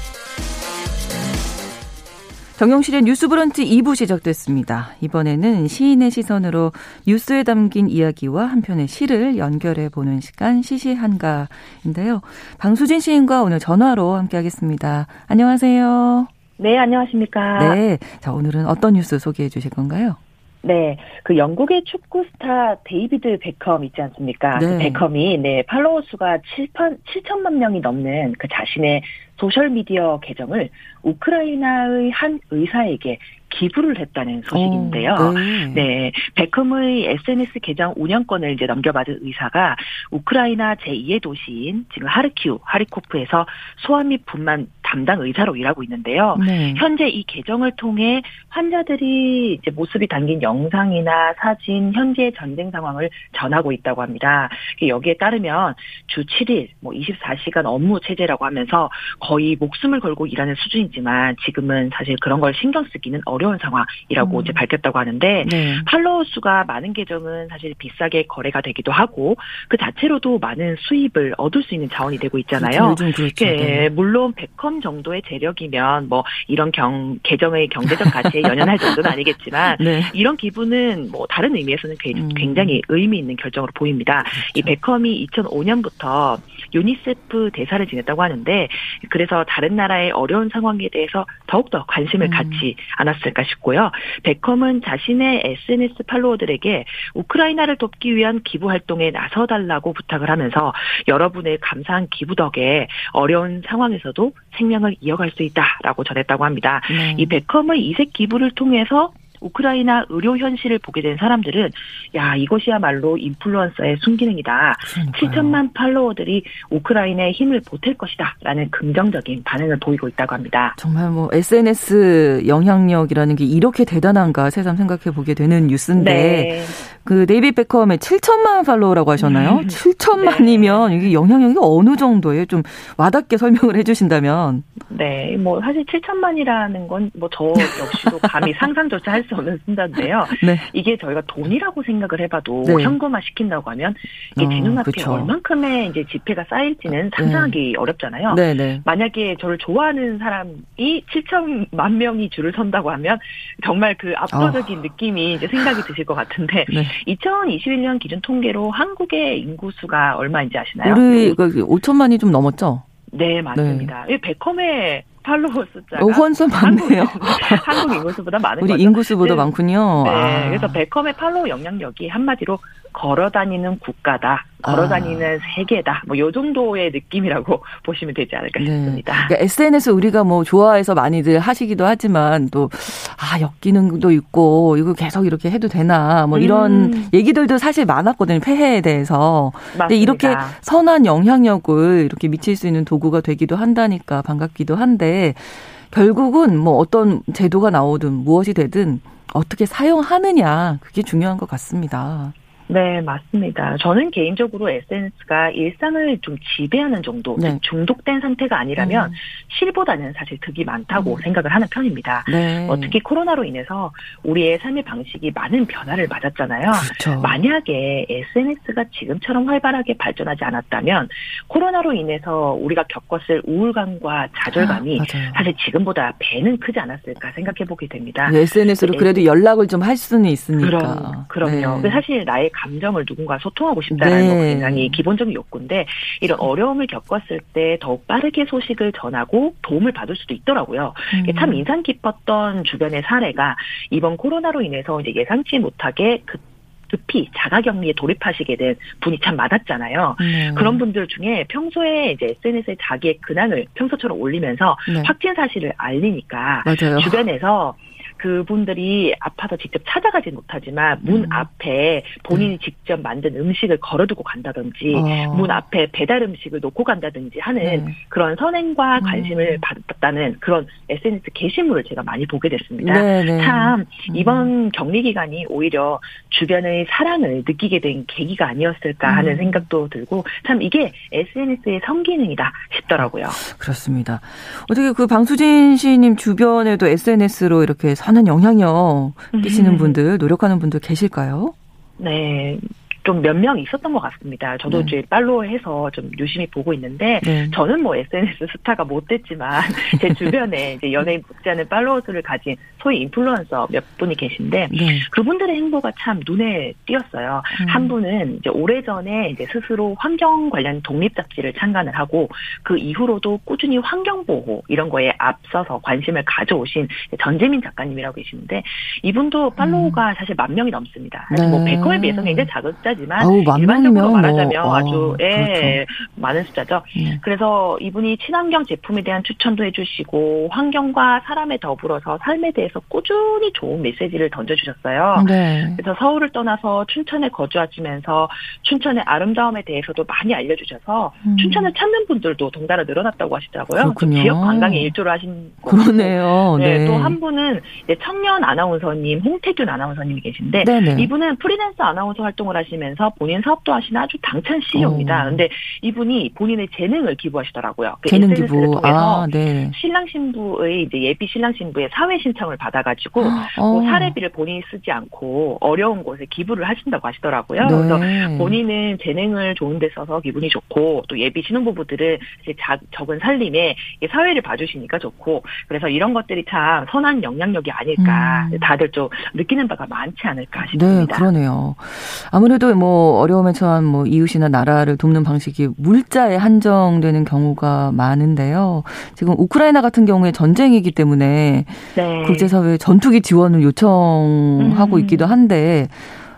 정용실의 뉴스 브런치 2부 시작됐습니다. 이번에는 시인의 시선으로 뉴스에 담긴 이야기와 한 편의 시를 연결해 보는 시간 시시한가인데요. 방수진 시인과 오늘 전화로 함께 하겠습니다. 안녕하세요. 네, 안녕하십니까. 네. 자, 오늘은 어떤 뉴스 소개해 주실 건가요? 네, 그 영국의 축구 스타 데이비드 베컴 있지 않습니까? 그 네. 그 베컴이 네 팔로워 수가 7천 7천만 명이 넘는 그 자신의 소셜 미디어 계정을 우크라이나의 한 의사에게 기부를 했다는 소식인데요. 오, 네. 네. 베컴의 SNS 계정 운영권을 이제 넘겨받은 의사가 우크라이나 제2의 도시인 지금 하르키우, 하리코프에서 소아 및 분만 담당 의사로 일하고 있는데요. 네. 현재 이 계정을 통해 환자들이 이제 모습이 담긴 영상이나 사진, 현재의 전쟁 상황을 전하고 있다고 합니다. 여기에 따르면 주 7일, 뭐 24시간 업무 체제라고 하면서 거의 목숨을 걸고 일하는 수준이지만 지금은 사실 그런 걸 신경 쓰기는 어 려운 상황이라고 음. 이제 밝혔다고 하는데 네. 팔로워 수가 많은 계정은 사실 비싸게 거래가 되기도 하고 그 자체로도 많은 수입을 얻을 수 있는 자원이 되고 있잖아요. 그렇죠, 그렇죠. 예, 네. 물론 베컴 정도의 재력이면 뭐 이런 경 계정의 경제적 가치에 연연할 정도는 아니겠지만 네. 이런 기분은 뭐 다른 의미에서는 음. 굉장히 음. 의미 있는 결정으로 보입니다. 그렇죠. 이 베컴이 2005년부터 유니세프 대사를 지냈다고 하는데 그래서 다른 나라의 어려운 상황에 대해서 더욱더 관심을 음. 갖지 않았을까 싶고요. 베컴은 자신의 SNS 팔로워들에게 우크라이나를 돕기 위한 기부 활동에 나서달라고 부탁을 하면서 여러분의 감사한 기부 덕에 어려운 상황에서도 생명을 이어갈 수 있다라고 전했다고 합니다. 네. 이 베컴의 이색 기부를 통해서 우크라이나 의료 현실을 보게 된 사람들은 야 이것이야말로 인플루언서의 순기능이다. 그러니까요. 7천만 팔로워들이 우크라이나에 힘을 보탤 것이다라는 긍정적인 반응을 보이고 있다고 합니다. 정말 뭐 SNS 영향력이라는 게 이렇게 대단한가 새삼 생각해 보게 되는 뉴스인데 네. 그 데이비 베컴의 7천만 팔로워라고 하셨나요? 음. 7천만이면 네. 이게 영향력이 어느 정도예요? 좀 와닿게 설명을 해주신다면. 네, 뭐 사실 7천만이라는 건 뭐 저 역시도 감히 상상조차 할 수 없는 숫자인데요. 네. 이게 저희가 돈이라고 생각을 해봐도 네. 현금화 시킨다고 하면 이게 제 눈앞에 어, 얼만큼의 이제 지폐가 쌓일지는 상상하기 네. 어렵잖아요. 네, 네. 만약에 저를 좋아하는 사람이 7천만 명이 줄을 선다고 하면 정말 그 압도적인 어. 느낌이 이제 생각이 드실 것 같은데 네. 2021년 기준 통계로 한국의 인구 수가 얼마인지 아시나요? 우리 5천만이 그좀 넘었죠? 네, 맞습니다. 네. 베컴의 팔로워 숫자가 어, 헌수 많네요. 한국 인구수보다 많은 우리 거죠. 인구수보다 네. 많군요. 네, 아. 그래서 베컴의 팔로워 영향력이 한마디로 걸어다니는 국가다, 걸어다니는 아. 세계다, 뭐 요 정도의 느낌이라고 보시면 되지 않을까 네. 싶습니다. 그러니까 SNS 우리가 뭐 좋아해서 많이들 하시기도 하지만 또 아 역기능도 있고 이거 계속 이렇게 해도 되나 뭐 이런 음. 얘기들도 사실 많았거든요 폐해에 대해서. 맞습니다. 근데 이렇게 선한 영향력을 이렇게 미칠 수 있는 도구가 되기도 한다니까 반갑기도 한데 결국은 뭐 어떤 제도가 나오든 무엇이 되든 어떻게 사용하느냐 그게 중요한 것 같습니다. 네, 맞습니다. 저는 개인적으로 SNS가 일상을 좀 지배하는 정도, 네. 중독된 상태가 아니라면 음. 실보다는 사실 득이 많다고 음. 생각을 하는 편입니다. 네. 어, 특히 코로나로 인해서 우리의 삶의 방식이 많은 변화를 맞았잖아요. 그렇죠. 만약에 SNS가 지금처럼 활발하게 발전하지 않았다면 코로나로 인해서 우리가 겪었을 우울감과 좌절감이 아, 사실 지금보다 배는 크지 않았을까 생각해 보게 됩니다. 네, SNS로 그래도 연락을 좀 할 수는 있으니까. 그럼, 그럼요. 네. 사실 나의 감정을 누군가 소통하고 싶다는 네. 거 굉장히 기본적인 욕구인데 이런 어려움을 겪었을 때 더욱 빠르게 소식을 전하고 도움을 받을 수도 있더라고요. 음. 참 인상 깊었던 주변의 사례가 이번 코로나로 인해서 이제 예상치 못하게 그 급히 자가격리에 돌입하시게 된 분이 참 많았잖아요. 네. 그런 분들 중에 평소에 이제 SNS에 자기의 근황을 평소처럼 올리면서 네. 확진 사실을 알리니까 맞아요. 주변에서 그분들이 아파서 직접 찾아가지 못하지만 문 음. 앞에 본인이 네. 직접 만든 음식을 걸어두고 간다든지 어. 문 앞에 배달 음식을 놓고 간다든지 하는 네. 그런 선행과 음. 관심을 음. 받았다는 그런 SNS 게시물을 제가 많이 보게 됐습니다. 네네. 네. 참 음. 이번 격리 기간이 오히려 주변의 사랑을 느끼게 된 계기가 아니었을까 하는 음. 생각도 들고 참 이게 SNS의 성기능이다 싶더라고요. 그렇습니다. 어떻게 그 방수진 씨님 주변에도 SNS로 이렇게 선 많은 영향력 끼치는 음. 분들, 노력하는 분들 계실까요? 네. 좀 몇 명 있었던 것 같습니다. 저도 네. 이제 팔로우해서 좀 유심히 보고 있는데 네. 저는 뭐 SNS 스타가 못 됐지만 제 주변에 이제 연예인 못지않은 팔로워 수를 가진 소위 인플루언서 몇 분이 계신데 네. 그분들의 행보가 참 눈에 띄었어요. 음. 한 분은 이제 오래전에 이제 스스로 환경 관련 독립 잡지를 창간을 하고 그 이후로도 꾸준히 환경 보호 이런 거에 앞서서 관심을 가져오신 전재민 작가님이라고 계시는데 이분도 팔로우가 음. 사실 만 명이 넘습니다. 사실 뭐 네. 베커에 비해서는 굉장히 작은 숫자 지만 아우, 일반적으로 뭐. 말하자면 뭐. 아주 예, 그렇죠. 많은 숫자죠. 네. 그래서 이분이 친환경 제품에 대한 추천도 해주시고 환경과 사람에 더불어서 삶에 대해서 꾸준히 좋은 메시지를 던져주셨어요. 네. 그래서 서울을 떠나서 춘천에 거주하시면서 춘천의 아름다움에 대해서도 많이 알려주셔서 음. 춘천을 찾는 분들도 동달아 늘어났다고 하시더라고요. 지역 관광에 일조를 하신 그러네요. 네. 네. 또 한 분은 청년 아나운서님 홍태균 아나운서님이 계신데 네네. 이분은 프리랜서 아나운서 활동을 하시면 하시면서 본인 사업도 하시는 아주 당찬 CEO입니다. 그런데 이분이 본인의 재능을 기부하시더라고요. 그 재능 기부. 통해서 아, 네. 신랑 신부의 이제 예비 신랑 신부의 사회 신청을 받아가지고 어. 뭐 사례비를 본인이 쓰지 않고 어려운 곳에 기부를 하신다고 하시더라고요. 네. 그래서 본인은 재능을 좋은데 써서 기분이 좋고 또 예비 신혼부부들은 이제 자, 적은 살림에 사회를 봐주시니까 좋고 그래서 이런 것들이 참 선한 영향력이 아닐까 음. 다들 좀 느끼는 바가 많지 않을까 싶습니다. 네, 그러네요. 아무래도 아무래도 뭐 어려움에 처한 뭐 이웃이나 나라를 돕는 방식이 물자에 한정되는 경우가 많은데요. 지금 우크라이나 같은 경우에 전쟁이기 때문에 네. 국제사회 전투기 지원을 요청하고 음. 있기도 한데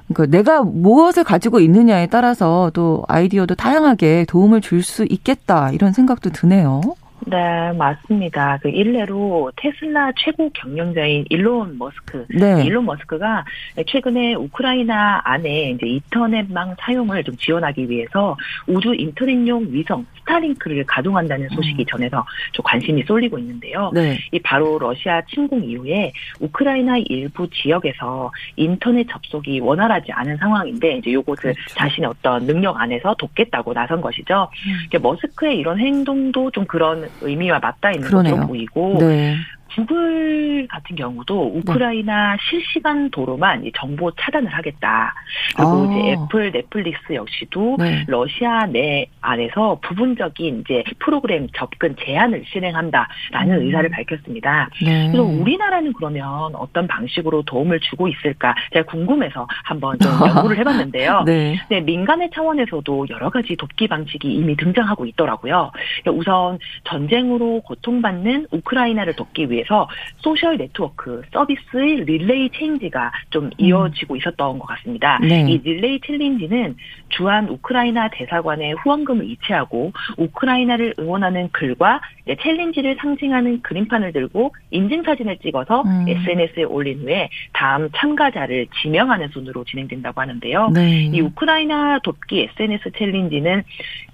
그러니까 내가 무엇을 가지고 있느냐에 따라서 또 아이디어도 다양하게 도움을 줄 수 있겠다 이런 생각도 드네요. 네, 맞습니다. 그 일례로 테슬라 최고 경영자인 일론 머스크. 네. 일론 머스크가 최근에 우크라이나 안에 이제 인터넷망 사용을 좀 지원하기 위해서 우주 인터넷용 위성 스타링크를 가동한다는 소식이 음. 전해서 좀 관심이 쏠리고 있는데요. 네. 이 바로 러시아 침공 이후에 우크라이나 일부 지역에서 인터넷 접속이 원활하지 않은 상황인데 이제 요것을 그렇죠. 자신의 어떤 능력 안에서 돕겠다고 나선 것이죠. 음. 머스크의 이런 행동도 좀 그런 의미와 맞닿아 있는 것으로 보이고. 네. 구글 같은 경우도 네. 우크라이나 네. 실시간 도로만 정보 차단을 하겠다. 그리고 아. 이제 애플, 넷플릭스 역시도 네. 러시아 내 안에서 부분적인 이제 프로그램 접근 제한을 실행한다라는 음. 의사를 밝혔습니다. 네. 그래서 우리나라는 그러면 어떤 방식으로 도움을 주고 있을까 제가 궁금해서 한번 좀 연구를 해봤는데요. 네. 네, 민간의 차원에서도 여러 가지 돕기 방식이 이미 등장하고 있더라고요. 우선 전쟁으로 고통받는 우크라이나를 돕기 위해 대해서 소셜 네트워크 서비스의 릴레이 챌린지가 좀 음. 이어지고 있었던 것 같습니다. 네. 이 릴레이 챌린지는 주한 우크라이나 대사관에 후원금을 이체하고 우크라이나를 응원하는 글과 챌린지를 상징하는 그림판을 들고 인증사진을 찍어서 음. SNS에 올린 후에 다음 참가자를 지명하는 순으로 진행된다고 하는데요. 네. 이 우크라이나 돕기 SNS 챌린지는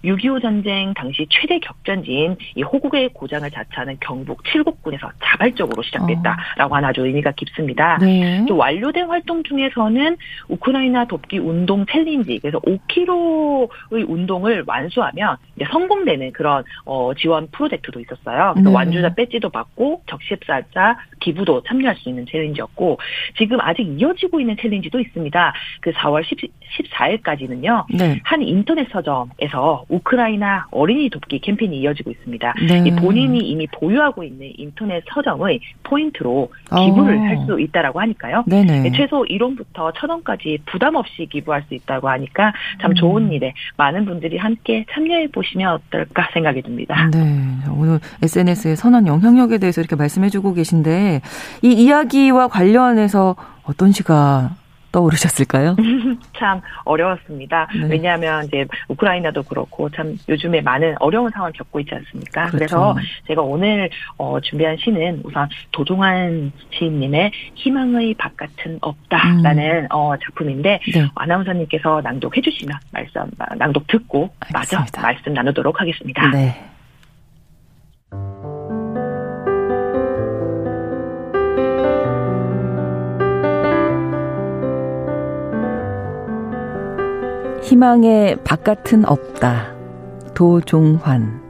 6.25 전쟁 당시 최대 격전지인 이 호국의 고장을 자처하는 경북 칠곡군에서 자발적으로 시작됐다라고 하나 아주 의미가 깊습니다. 네. 또 완료된 활동 중에서는 우크라이나 돕기 운동 챌린지 그래서 5km의 운동을 완수하면 이제 성공되는 그런 어, 지원 프로젝트도 있었어요. 그래서 네. 완주자 배지도 받고 적십자사 기부도 참여할 수 있는 챌린지였고 지금 아직 이어지고 있는 챌린지도 있습니다. 그 4월 10, 14일까지는요. 네. 한 인터넷 서점에서 우크라이나 어린이 돕기 캠페인이 이어지고 있습니다. 네. 본인이 이미 보유하고 있는 인터넷 서점 의 포인트로 기부를 어. 할수 있다라고 하니까요. 네네. 네, 최소 1원부터 1,000원까지 부담 없이 기부할 수 있다고 하니까 참 좋은 음. 일에 많은 분들이 함께 참여해 보시면 어떨까 생각이 듭니다. 네. 오늘 SNS의 선한 영향력에 대해서 이렇게 말씀해 주고 계신데 이 이야기와 관련해서 어떤 시가 떠오르셨을까요? 참 어려웠습니다. 네. 왜냐하면 이제 우크라이나도 그렇고 참 요즘에 많은 어려운 상황을 겪고 있지 않습니까? 그렇죠. 그래서 제가 오늘 어, 준비한 시는 우선 도종환 시인님의 희망의 바깥은 없다라는 음. 어, 작품인데 네. 아나운서님께서 낭독해 주시면 말씀 낭독 듣고. 마저 말씀 나누도록 하겠습니다. 네. 희망의 바깥은 없다. 도종환.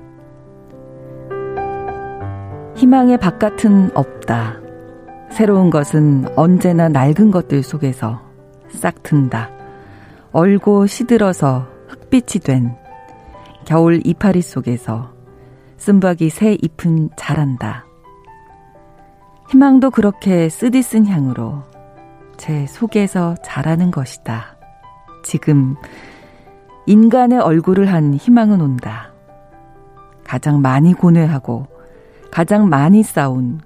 희망의 바깥은 없다. 새로운 것은 언제나 낡은 것들 속에서 싹 튼다. 얼고 시들어서 흙빛이 된 겨울 이파리 속에서 쓴박이 새 잎은 자란다. 희망도 그렇게 쓰디쓴 향으로 제 속에서 자라는 것이다. 지금 인간의 얼굴을 한 희망은 온다. 가장 많이 고뇌하고 가장 많이 싸운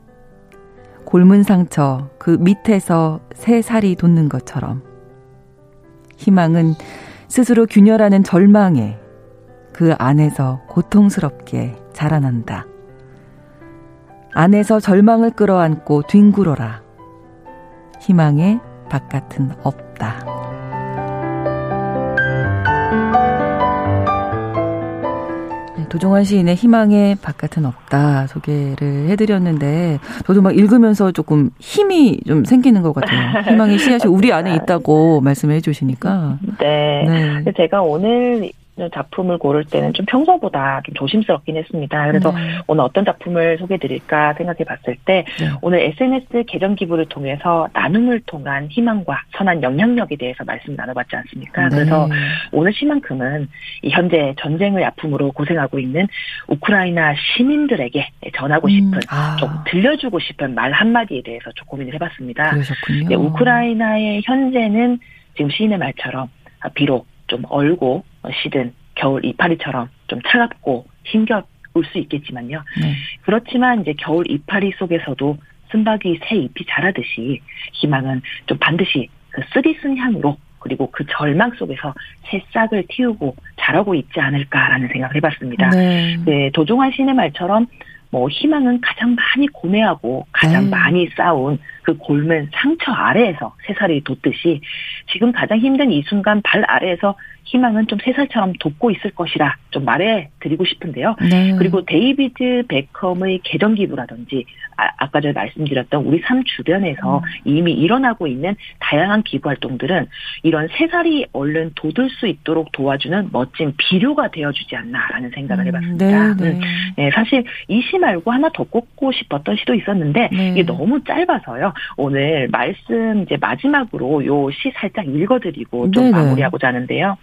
골문 상처 그 밑에서 새 살이 돋는 것처럼 희망은 스스로 균열하는 절망에 그 안에서 고통스럽게 자라난다. 안에서 절망을 끌어안고 뒹굴어라. 희망의 바깥은 없다. 도종환 시인의 희망의 바깥은 없다 소개를 해드렸는데 저도 막 읽으면서 조금 힘이 좀 생기는 것 같아요. 희망의 씨앗이 우리 안에 있다고 말씀해 주시니까. 네. 네. 제가 오늘 작품을 고를 때는 좀 평소보다 좀 조심스럽긴 했습니다. 그래서 네. 오늘 어떤 작품을 소개드릴까 생각해 봤을 때 네. 오늘 SNS 계정 기부를 통해서 나눔을 통한 희망과 선한 영향력에 대해서 말씀 나눠봤지 않습니까? 네. 그래서 오늘 시만큼은 이 현재 전쟁의 아픔으로 고생하고 있는 우크라이나 시민들에게 전하고 음, 싶은 음, 아. 좀 들려주고 싶은 말 한마디에 대해서 좀 고민을 해봤습니다. 그러셨군요. 네, 우크라이나의 현재는 지금 시인의 말처럼 비록 좀 얼고 시든 겨울 이파리처럼 좀 차갑고 힘겨울 수 있겠지만요. 네. 그렇지만 이제 겨울 이파리 속에서도 쓴박이 새 잎이 자라듯이 희망은 좀 반드시 그 쓰디쓴 향으로 그리고 그 절망 속에서 새 싹을 틔우고 자라고 있지 않을까라는 생각을 해봤습니다. 네. 네 도종환 씨의 말처럼 뭐 희망은 가장 많이 고뇌하고 가장 네. 많이 싸운 그 곪은 상처 아래에서 새살이 돋듯이 지금 가장 힘든 이 순간 발 아래에서 희망은 좀 새살처럼 돋고 있을 것이라 좀 말해 드리고 싶은데요. 네. 그리고 데이비드 베컴의 계정 기부라든지 아, 까 전에 말씀드렸던 우리 삶 주변에서 음. 이미 일어나고 있는 다양한 기부 활동들은 이런 새살이 얼른 돋을 수 있도록 도와주는 멋진 비료가 되어주지 않나라는 생각을 음, 해봤습니다. 네, 네. 음, 네, 사실 이시 말고 하나 더 꼽고 싶었던 시도 있었는데 네. 이게 너무 짧아서요. 오늘 말씀 이제 마지막으로 요 시 살짝 읽어드리고 좀 네네. 마무리하고자 하는데요.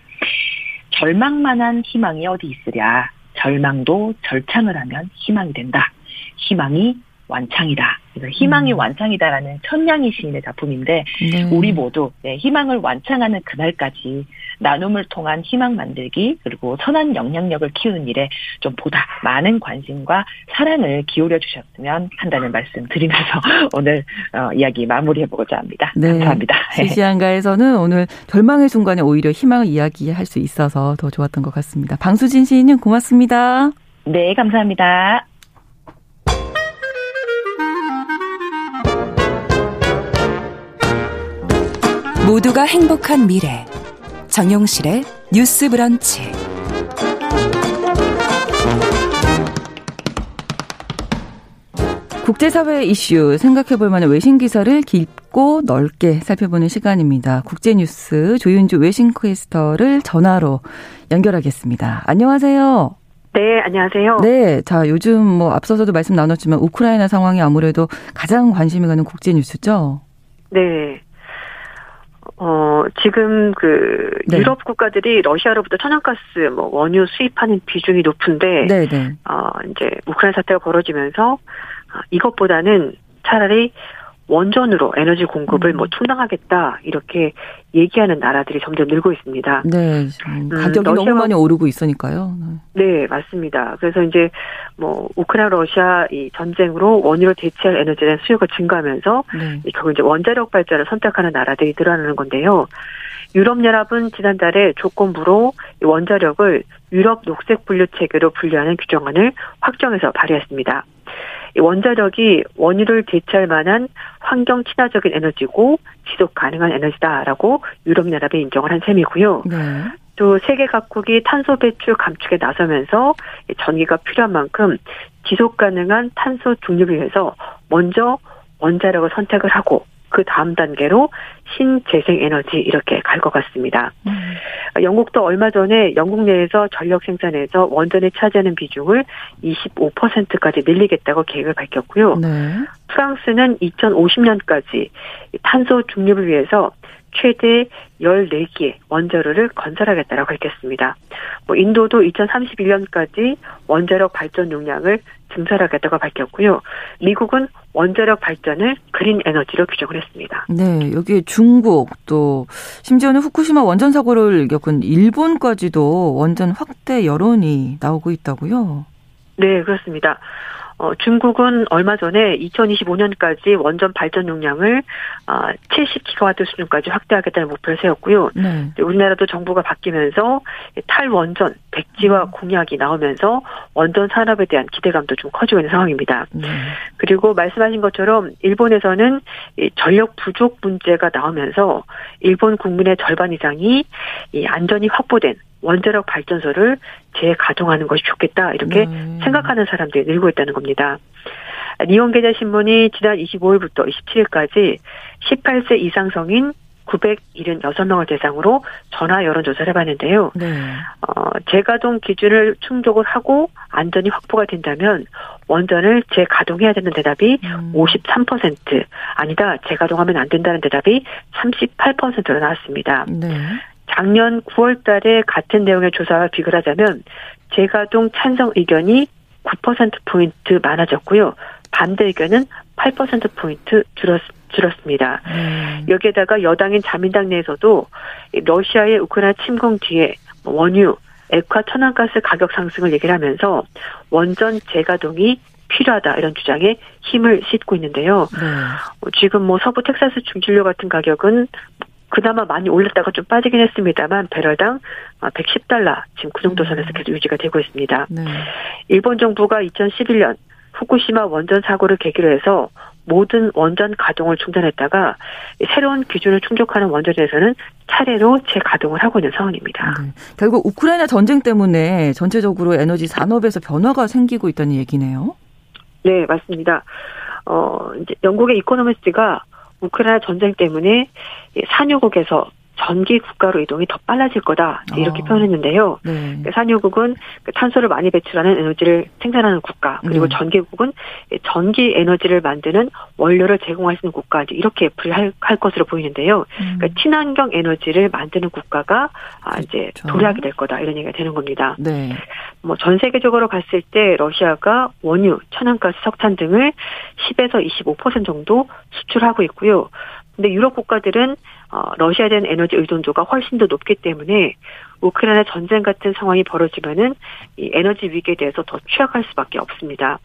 절망만한 희망이 어디 있으랴. 절망도 절창을 하면 희망이 된다. 희망이 완창이다. 그래서 희망이 음. 완창이다라는 천냥이 시인의 작품인데 네. 우리 모두 네, 희망을 완창하는 그날까지 나눔을 통한 희망 만들기 그리고 선한 영향력을 키우는 일에 좀 보다 많은 관심과 사랑을 기울여 주셨으면 한다는 말씀 드리면서 오늘 어, 이야기 마무리해보고자 합니다. 네. 감사합니다. 시시한가에서는 오늘 절망의 순간에 오히려 희망을 이야기할 수 있어서 더 좋았던 것 같습니다. 방수진 시인님 고맙습니다. 네, 감사합니다. 모두가 행복한 미래 정용실의 뉴스 브런치 국제사회 이슈 생각해 볼 만한 외신 기사를 깊고 넓게 살펴보는 시간입니다. 국제뉴스 조윤주 외신 퀘스터를 전화로 연결하겠습니다. 안녕하세요. 네, 안녕하세요. 네, 자, 요즘 뭐 앞서서도 말씀 나눴지만 우크라이나 상황이 아무래도 가장 관심이 가는 국제 뉴스죠? 네. 어, 지금 그 네. 유럽 국가들이 러시아로부터 천연가스 뭐 원유 수입하는 비중이 높은데 네, 네. 어, 이제 우크라이나 사태가 벌어지면서 어, 이것보다는 차라리 원전으로 에너지 공급을 음. 뭐 충당하겠다 이렇게 얘기하는 나라들이 점점 늘고 있습니다. 네, 음, 가격이 음, 너무 많이 오르고 있으니까요. 네. 네. 맞습니다. 그래서 이제 뭐 우크라이나 러시아 이 전쟁으로 원유를 대체할 에너지에 대한 수요가 증가하면서 네. 결국 이제 원자력 발전을 선택하는 나라들이 늘어나는 건데요. 유럽연합은 지난달에 조건부로 원자력을 유럽 녹색 분류 체계로 분류하는 규정안을 확정해서 발의했습니다. 원자력이 원유를 대체할 만한 환경 친화적인 에너지고 지속 가능한 에너지다라고 유럽연합이 인정을 한 셈이고요. 네. 또 세계 각국이 탄소 배출 감축에 나서면서 전기가 필요한 만큼 지속 가능한 탄소 중립을 위해서 먼저 원자력을 선택을 하고 그 다음 단계로 신재생 에너지 이렇게 갈 것 같습니다. 음. 영국도 얼마 전에 영국 내에서 전력 생산에서 원전에 차지하는 비중을 25%까지 늘리겠다고 계획을 밝혔고요. 네. 프랑스는 2050년까지 탄소 중립을 위해서 최대 14개 원자로를 건설하겠다고 밝혔습니다. 뭐 인도도 2031년까지 원자력 발전 용량을 증설하겠다고 밝혔고요. 미국은 원자력 발전을 그린 에너지로 규정을 했습니다. 네, 여기 중국 또 심지어는 후쿠시마 원전 사고를 겪은 일본까지도 원전 확대 여론이 나오고 있다고요. 네, 그렇습니다. 어, 중국은 얼마 전에 2025년까지 원전 발전 용량을 어, 70기가와트 수준까지 확대하겠다는 목표를 세웠고요. 네. 우리나라도 정부가 바뀌면서 탈원전 백지화 음. 공약이 나오면서 원전 산업에 대한 기대감도 좀 커지고 있는 상황입니다. 네. 그리고 말씀하신 것처럼 일본에서는 전력 부족 문제가 나오면서 일본 국민의 절반 이상이 안전이 확보된 원자력 발전소를 재가동하는 것이 좋겠다 이렇게 네. 생각하는 사람들이 늘고 있다는 겁니다. 니온계좌 신문이 지난 25일부터 27일까지 18세 이상 성인 976명을 대상으로 전화 여론조사를 해봤는데요. 네. 어, 재가동 기준을 충족을 하고 안전이 확보가 된다면 원전을 재가동해야 되는 대답이 음. 53%, 아니다, 재가동하면 안 된다는 대답이 38%로 나왔습니다. 네. 작년 9월 달에 같은 내용의 조사와 비교를 하자면 재가동 찬성 의견이 9%포인트 많아졌고요. 반대 의견은 8%포인트 줄었, 줄었습니다. 음. 여기에다가 여당인 자민당 내에서도 러시아의 우크라이나 침공 뒤에 원유, 액화 천연가스 가격 상승을 얘기를 하면서 원전 재가동이 필요하다 이런 주장에 힘을 싣고 있는데요. 네. 지금 뭐 서부 텍사스 중진료 같은 가격은 그나마 많이 올랐다가 좀 빠지긴 했습니다만 배럴당 110달러 아, 지금 그 정도 선에서 음. 계속 유지가 되고 있습니다. 네. 일본 정부가 2011년 후쿠시마 원전 사고를 계기로 해서 모든 원전 가동을 중단했다가 새로운 기준을 충족하는 원전에서는 차례로 재가동을 하고 있는 상황입니다. 네. 결국 우크라이나 전쟁 때문에 전체적으로 에너지 산업에서 변화가 생기고 있다는 얘기네요. 네, 맞습니다. 어, 이제 영국의 이코노미스트가 우크라이나 전쟁 때문에 산유국에서 전기 국가로 이동이 더 빨라질 거다 이렇게 어. 표현했는데요. 네. 산유국은 그 탄소를 많이 배출하는 에너지를 생산하는 국가 그리고 네. 전기국은 전기 에너지를 만드는 원료를 제공할 수 있는 국가 이렇게 분리할 할 것으로 보이는데요. 음. 그러니까 친환경 에너지를 만드는 국가가 아, 이제 그렇죠. 도래하게 될 거다 이런 얘기가 되는 겁니다. 네. 뭐전 세계적으로 봤을 때 러시아가 원유, 천연가스, 석탄 등을 10에서 25% 정도 수출하고 있고요. 근데 유럽 국가들은 어, 러시아에 대한 에너지 의존도가 훨씬 더 높기 때문에 우크라이나 전쟁 같은 상황이 벌어지면은 이 에너지 위기에 대해서 더 취약할 수밖에 없습니다.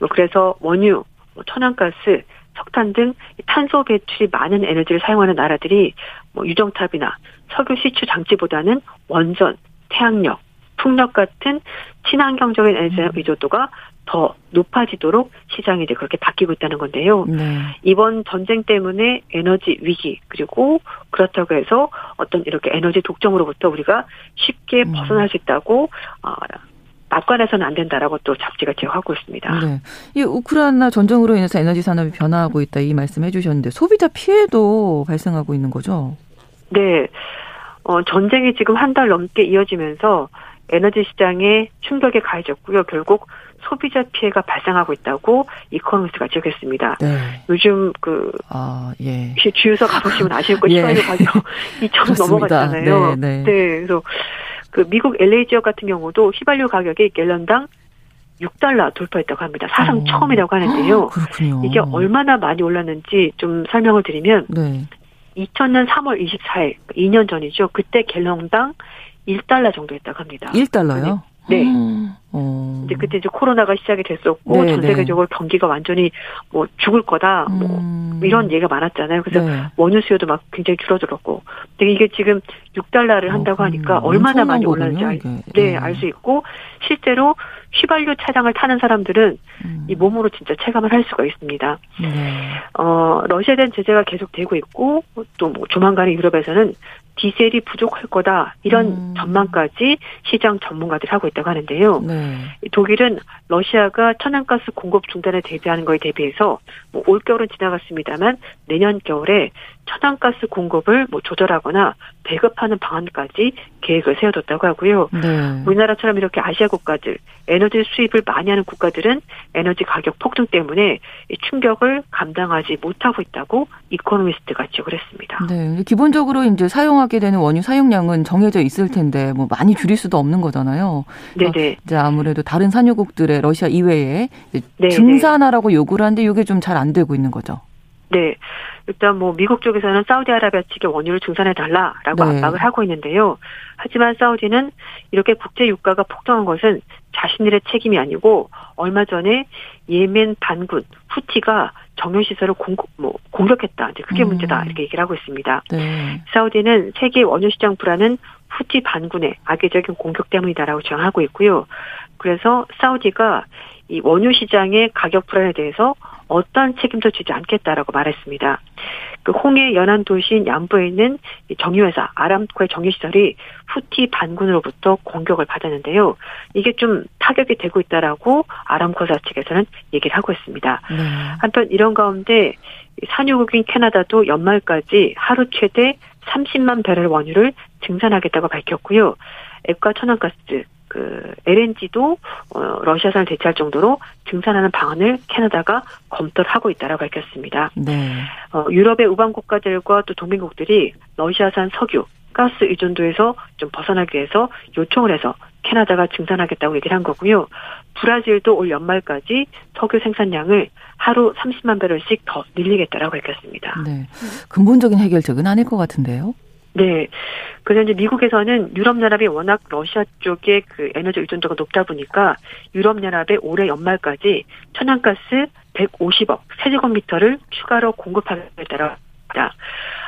뭐 그래서 원유, 뭐 천연가스, 석탄 등 탄소 배출이 많은 에너지를 사용하는 나라들이 뭐 유정탑이나 석유 시추 장치보다는 원전, 태양력, 풍력 같은 친환경적인 에너지 음. 의존도가 더 높아지도록 시장이 이제 그렇게 바뀌고 있다는 건데요. 네. 이번 전쟁 때문에 에너지 위기 그리고 그렇다고 해서 어떤 이렇게 에너지 독점으로부터 우리가 쉽게 음. 벗어날 수 있다고 어, 낙관해서는 안 된다라고 또 잡지가 제고하고 있습니다. 네. 이 우크라이나 전쟁으로 인해서 에너지 산업이 변화하고 있다 이 말씀해 주셨는데 소비자 피해도 발생하고 있는 거죠? 네. 어, 전쟁이 지금 한 달 넘게 이어지면서 에너지 시장에 충격이 가해졌고요. 결국 소비자 피해가 발생하고 있다고 이코노미스가 지적했습니다. 네. 요즘 그 아, 예. 주유소 가보시면 아실 거예요. 휘발유 가격 2천 원 넘어갔잖아요. 네, 네. 네, 그래서 그 미국 LA 지역 같은 경우도 휘발유 가격이 갤런당 6달러 돌파했다고 합니다. 사상 오. 처음이라고 하는데요. 그렇군요. 이게 얼마나 많이 올랐는지 좀 설명을 드리면 네. 2000년 3월 24일 2년 전이죠. 그때 갤런당 1달러 정도 했다고 합니다. 1달러요? 네. 음. 어. 이제 그때 이제 코로나가 시작이 됐었고 네, 전 네. 세계적으로 네. 경기가 완전히 뭐 죽을 거다 뭐 음. 이런 얘기가 많았잖아요. 그래서 네. 원유 수요도 막 굉장히 줄어들었고, 근데 이게 지금 6달러를 한다고 어, 하니까 얼마나 많이 올랐는지 알, 네, 네. 알 수 있고 실제로 휘발유 차량을 타는 사람들은 음. 이 몸으로 진짜 체감을 할 수가 있습니다. 네. 어, 러시아에 대한 제재가 계속되고 있고 또 뭐 조만간에 유럽에서는 디젤이 부족할 거다 이런 음. 전망까지 시장 전문가들이 하고 있다고 하는데요. 네. 독일은 러시아가 천연가스 공급 중단에 대비하는 거에 대비해서 뭐 올겨울은 지나갔습니다만 내년 겨울에 천연가스 공급을 뭐 조절하거나 배급하는 방안까지 계획을 세워뒀다고 하고요. 네. 우리나라처럼 이렇게 아시아 국가들 에너지 수입을 많이 하는 국가들은 에너지 가격 폭등 때문에 충격을 감당하지 못하고 있다고 이코노미스트가 지적을 했습니다. 네, 기본적으로 이제 사용하게 되는 원유 사용량은 정해져 있을 텐데 뭐 많이 줄일 수도 없는 거잖아요. 네, 네. 이제 아무래도 다른 산유국들의 러시아 이외에 네, 증산하라고 요구를 하는데 이게 좀 잘 안 되고 있는 거죠. 네. 일단 뭐 미국 쪽에서는 사우디아라비아 측에 원유를 증산해 달라라고 네. 압박을 하고 있는데요. 하지만 사우디는 이렇게 국제 유가가 폭등한 것은 자신들의 책임이 아니고 얼마 전에 예멘 반군 후티가 정유 시설을 공격, 뭐 공격했다. 이제 그게 음. 문제다 이렇게 얘기를 하고 있습니다. 네. 사우디는 세계 원유 시장 불안은 후티 반군의 악의적인 공격 때문이다라고 주장하고 있고요. 그래서 사우디가 이 원유 시장의 가격 불안에 대해서 어떤 책임도 지지 않겠다라고 말했습니다. 그 홍해 연안 도시인 양부에 있는 정유회사 아람코의 정유시설이 후티 반군으로부터 공격을 받았는데요. 이게 좀 타격이 되고 있다라고 아람코사 측에서는 얘기를 하고 있습니다. 네. 한편 이런 가운데 산유국인 캐나다도 연말까지 하루 최대 30만 배럴 원유를 증산하겠다고 밝혔고요. 앱과 천연가스 그 LNG도 어, 러시아산을 대체할 정도로 증산하는 방안을 캐나다가 검토를 하고 있다라고 밝혔습니다. 네. 어, 유럽의 우방 국가들과 또 동맹국들이 러시아산 석유, 가스 의존도에서 좀 벗어나기 위해서 요청을 해서 캐나다가 증산하겠다고 얘기를 한 거고요. 브라질도 올 연말까지 석유 생산량을 하루 30만 배럴씩 더 늘리겠다라고 밝혔습니다. 네. 근본적인 해결책은 아닐 것 같은데요. 네. 그래서 이제 미국에서는 유럽연합이 워낙 러시아 쪽에 그 에너지 의존도가 높다 보니까 유럽연합에 올해 연말까지 천연가스 150억 세제곱미터를 추가로 공급하겠다라 합니다.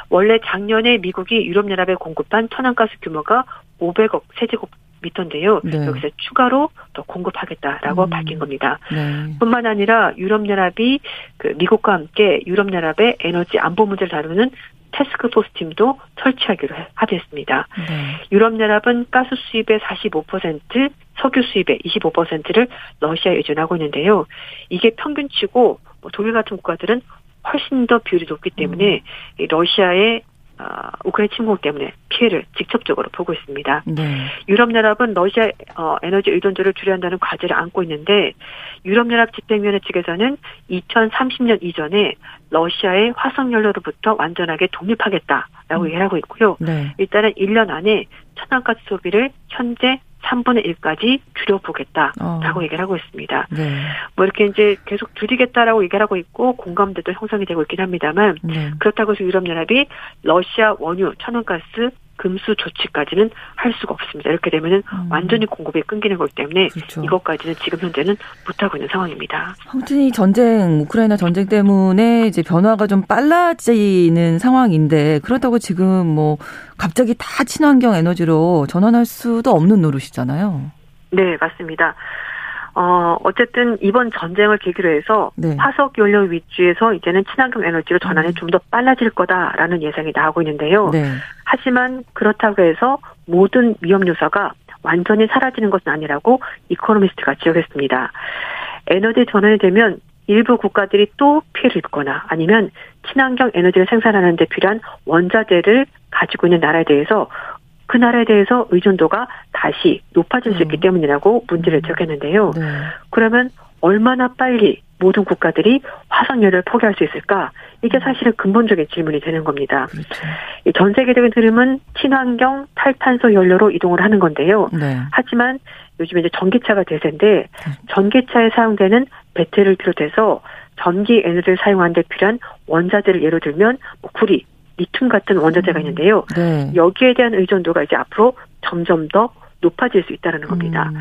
원래 작년에 미국이 유럽연합에 공급한 천연가스 규모가 500억 세제곱 미터인데요. 네. 여기서 추가로 더 공급하겠다라고 음. 밝힌 겁니다. 네. 뿐만 아니라 유럽연합이 그 미국과 함께 유럽연합의 에너지 안보 문제를 다루는 테스크포스 팀도 설치하기로 합의했습니다. 네. 유럽연합은 가스 수입의 45%, 석유 수입의 25%를 러시아에 의존하고 있는데요. 이게 평균치고 뭐 독일 같은 국가들은 훨씬 더 비율이 높기 때문에 음. 러시아의 어, 우크라이나 침공 때문에 피해를 직접적으로 보고 있습니다. 네. 유럽연합은 러시아 어, 에너지 의존도를 줄여야 한다는 과제를 안고 있는데 유럽연합 집행위원회 측에서는 2030년 이전에 러시아의 화석연료로부터 완전하게 독립하겠다라고 음. 얘기를 하고 있고요. 네. 일단은 1년 안에 천연가스 소비를 현재 3분의 1까지 줄여보겠다라고 어. 얘기를 하고 있습니다. 네. 뭐 이렇게 이제 계속 줄이겠다라고 얘기를 하고 있고 공감대도 형성이 되고 있긴 합니다만 네. 그렇다고 해서 유럽연합이 러시아 원유, 천연가스 금수 조치까지는 할 수가 없습니다. 이렇게 되면은 음. 완전히 공급이 끊기는 거기 때문에 그렇죠. 이것까지는 지금 현재는 못하고 있는 상황입니다. 아무튼 이 전쟁, 우크라이나 전쟁 때문에 이제 변화가 좀 빨라지는 상황인데 그렇다고 지금 뭐 갑자기 다 친환경 에너지로 전환할 수도 없는 노릇이잖아요. 네, 맞습니다. 어, 어쨌든 이번 전쟁을 계기로 해서 네. 화석 연료 위주에서 이제는 친환경 에너지로 전환이 음. 좀더 빨라질 거다라는 예상이 나오고 있는데요. 네. 하지만 그렇다고 해서 모든 위험 요소가 완전히 사라지는 것은 아니라고 이코노미스트가 지적했습니다. 에너지 전환이 되면 일부 국가들이 또 피해를 입거나 아니면 친환경 에너지를 생산하는 데 필요한 원자재를 가지고 있는 나라에 대해서 그 나라에 대해서 의존도가 다시 높아질 수 있기 음. 때문이라고 문제를 지적했는데요. 네. 그러면 얼마나 빨리 모든 국가들이 화석연료를 포기할 수 있을까? 이게 음. 사실은 근본적인 질문이 되는 겁니다. 그렇죠. 전 세계적인 흐름은 친환경 탈탄소 연료로 이동을 하는 건데요. 네. 하지만 요즘에 이제 전기차가 대세인데 전기차에 사용되는 배터리를 비롯해서 전기 에너지를 사용하는 데 필요한 원자재를 예로 들면 뭐 구리, 리튬 같은 원자재가 음. 있는데요. 네. 여기에 대한 의존도가 이제 앞으로 점점 더 높아질 수 있다는 겁니다. 음.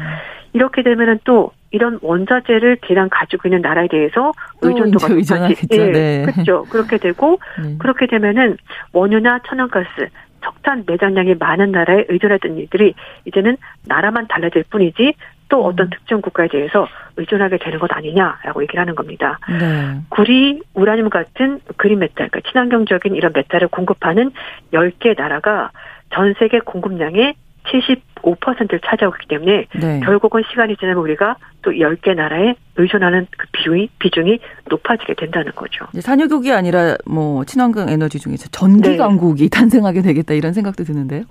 이렇게 되면은 또 이런 원자재를 대량 가지고 있는 나라에 대해서 의존도가 높아지, 예, 네. 그렇죠. 그렇게 되고 네. 그렇게 되면은 원유나 천연가스, 석탄 매장량이 많은 나라에 의존하던 일들이 이제는 나라만 달라질 뿐이지 또 음. 어떤 특정 국가에 대해서 의존하게 되는 것 아니냐라고 얘기를 하는 겁니다. 네. 구리, 우라늄 같은 그린 메탈, 그러니까 친환경적인 이런 메탈을 공급하는 10개 나라가 전 세계 공급량의 75%를 차지하고 있기 때문에 네. 결국은 시간이 지나면 우리가 또 10개 나라에 의존하는 그 비중이, 비중이 높아지게 된다는 거죠. 산유국이 아니라 뭐 친환경 에너지 중에서 전기 네. 강국이 네. 탄생하게 되겠다 이런 생각도 드는데요.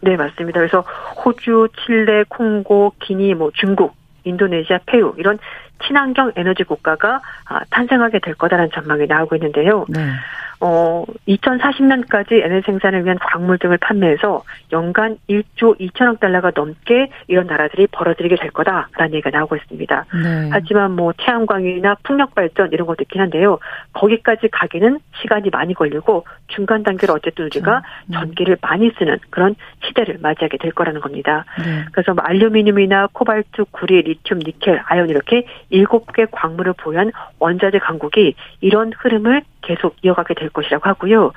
네, 맞습니다. 그래서 호주, 칠레, 콩고, 기니, 뭐 중국, 인도네시아, 페루 이런 친환경 에너지 국가가 아, 탄생하게 될 거다라는 전망이 나오고 있는데요. 네. 어, 2040년까지 에너지 생산을 위한 광물 등을 판매해서 연간 1조 2천억 달러가 넘게 이런 나라들이 벌어들이게 될 거다라는 얘기가 나오고 있습니다. 네. 하지만 뭐 태양광이나 풍력 발전 이런 것도 있긴 한데요. 거기까지 가기는 시간이 많이 걸리고 중간 단계로 어쨌든 우리가 네. 전기를 많이 쓰는 그런 시대를 맞이하게 될 거라는 겁니다. 네. 그래서 뭐 알루미늄이나 코발트, 구리, 리튬, 니켈, 아연 이렇게 일곱 개 광물을 보유한 원자재 강국이 이런 흐름을 계속 이어가게 될 것이라고 하고요.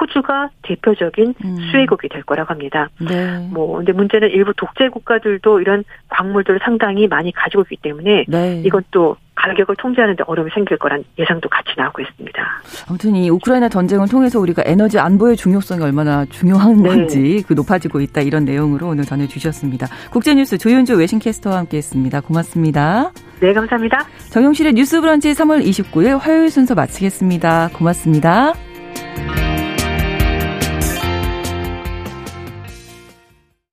호주가 대표적인 음. 수혜국이 될 거라고 합니다. 네. 뭐 근데 문제는 일부 독재 국가들도 이런 광물들을 상당히 많이 가지고 있기 때문에 네. 이것도 가격을 통제하는데 어려움이 생길 거란 예상도 같이 나오고 있습니다. 아무튼 이 우크라이나 전쟁을 통해서 우리가 에너지 안보의 중요성이 얼마나 중요한 네. 건지 그 높아지고 있다 이런 내용으로 오늘 전해주셨습니다. 국제뉴스 조윤주 외신캐스터와 함께했습니다. 고맙습니다. 네, 감사합니다. 정용실의 뉴스브런치 3월 29일 화요일 순서 마치겠습니다. 고맙습니다.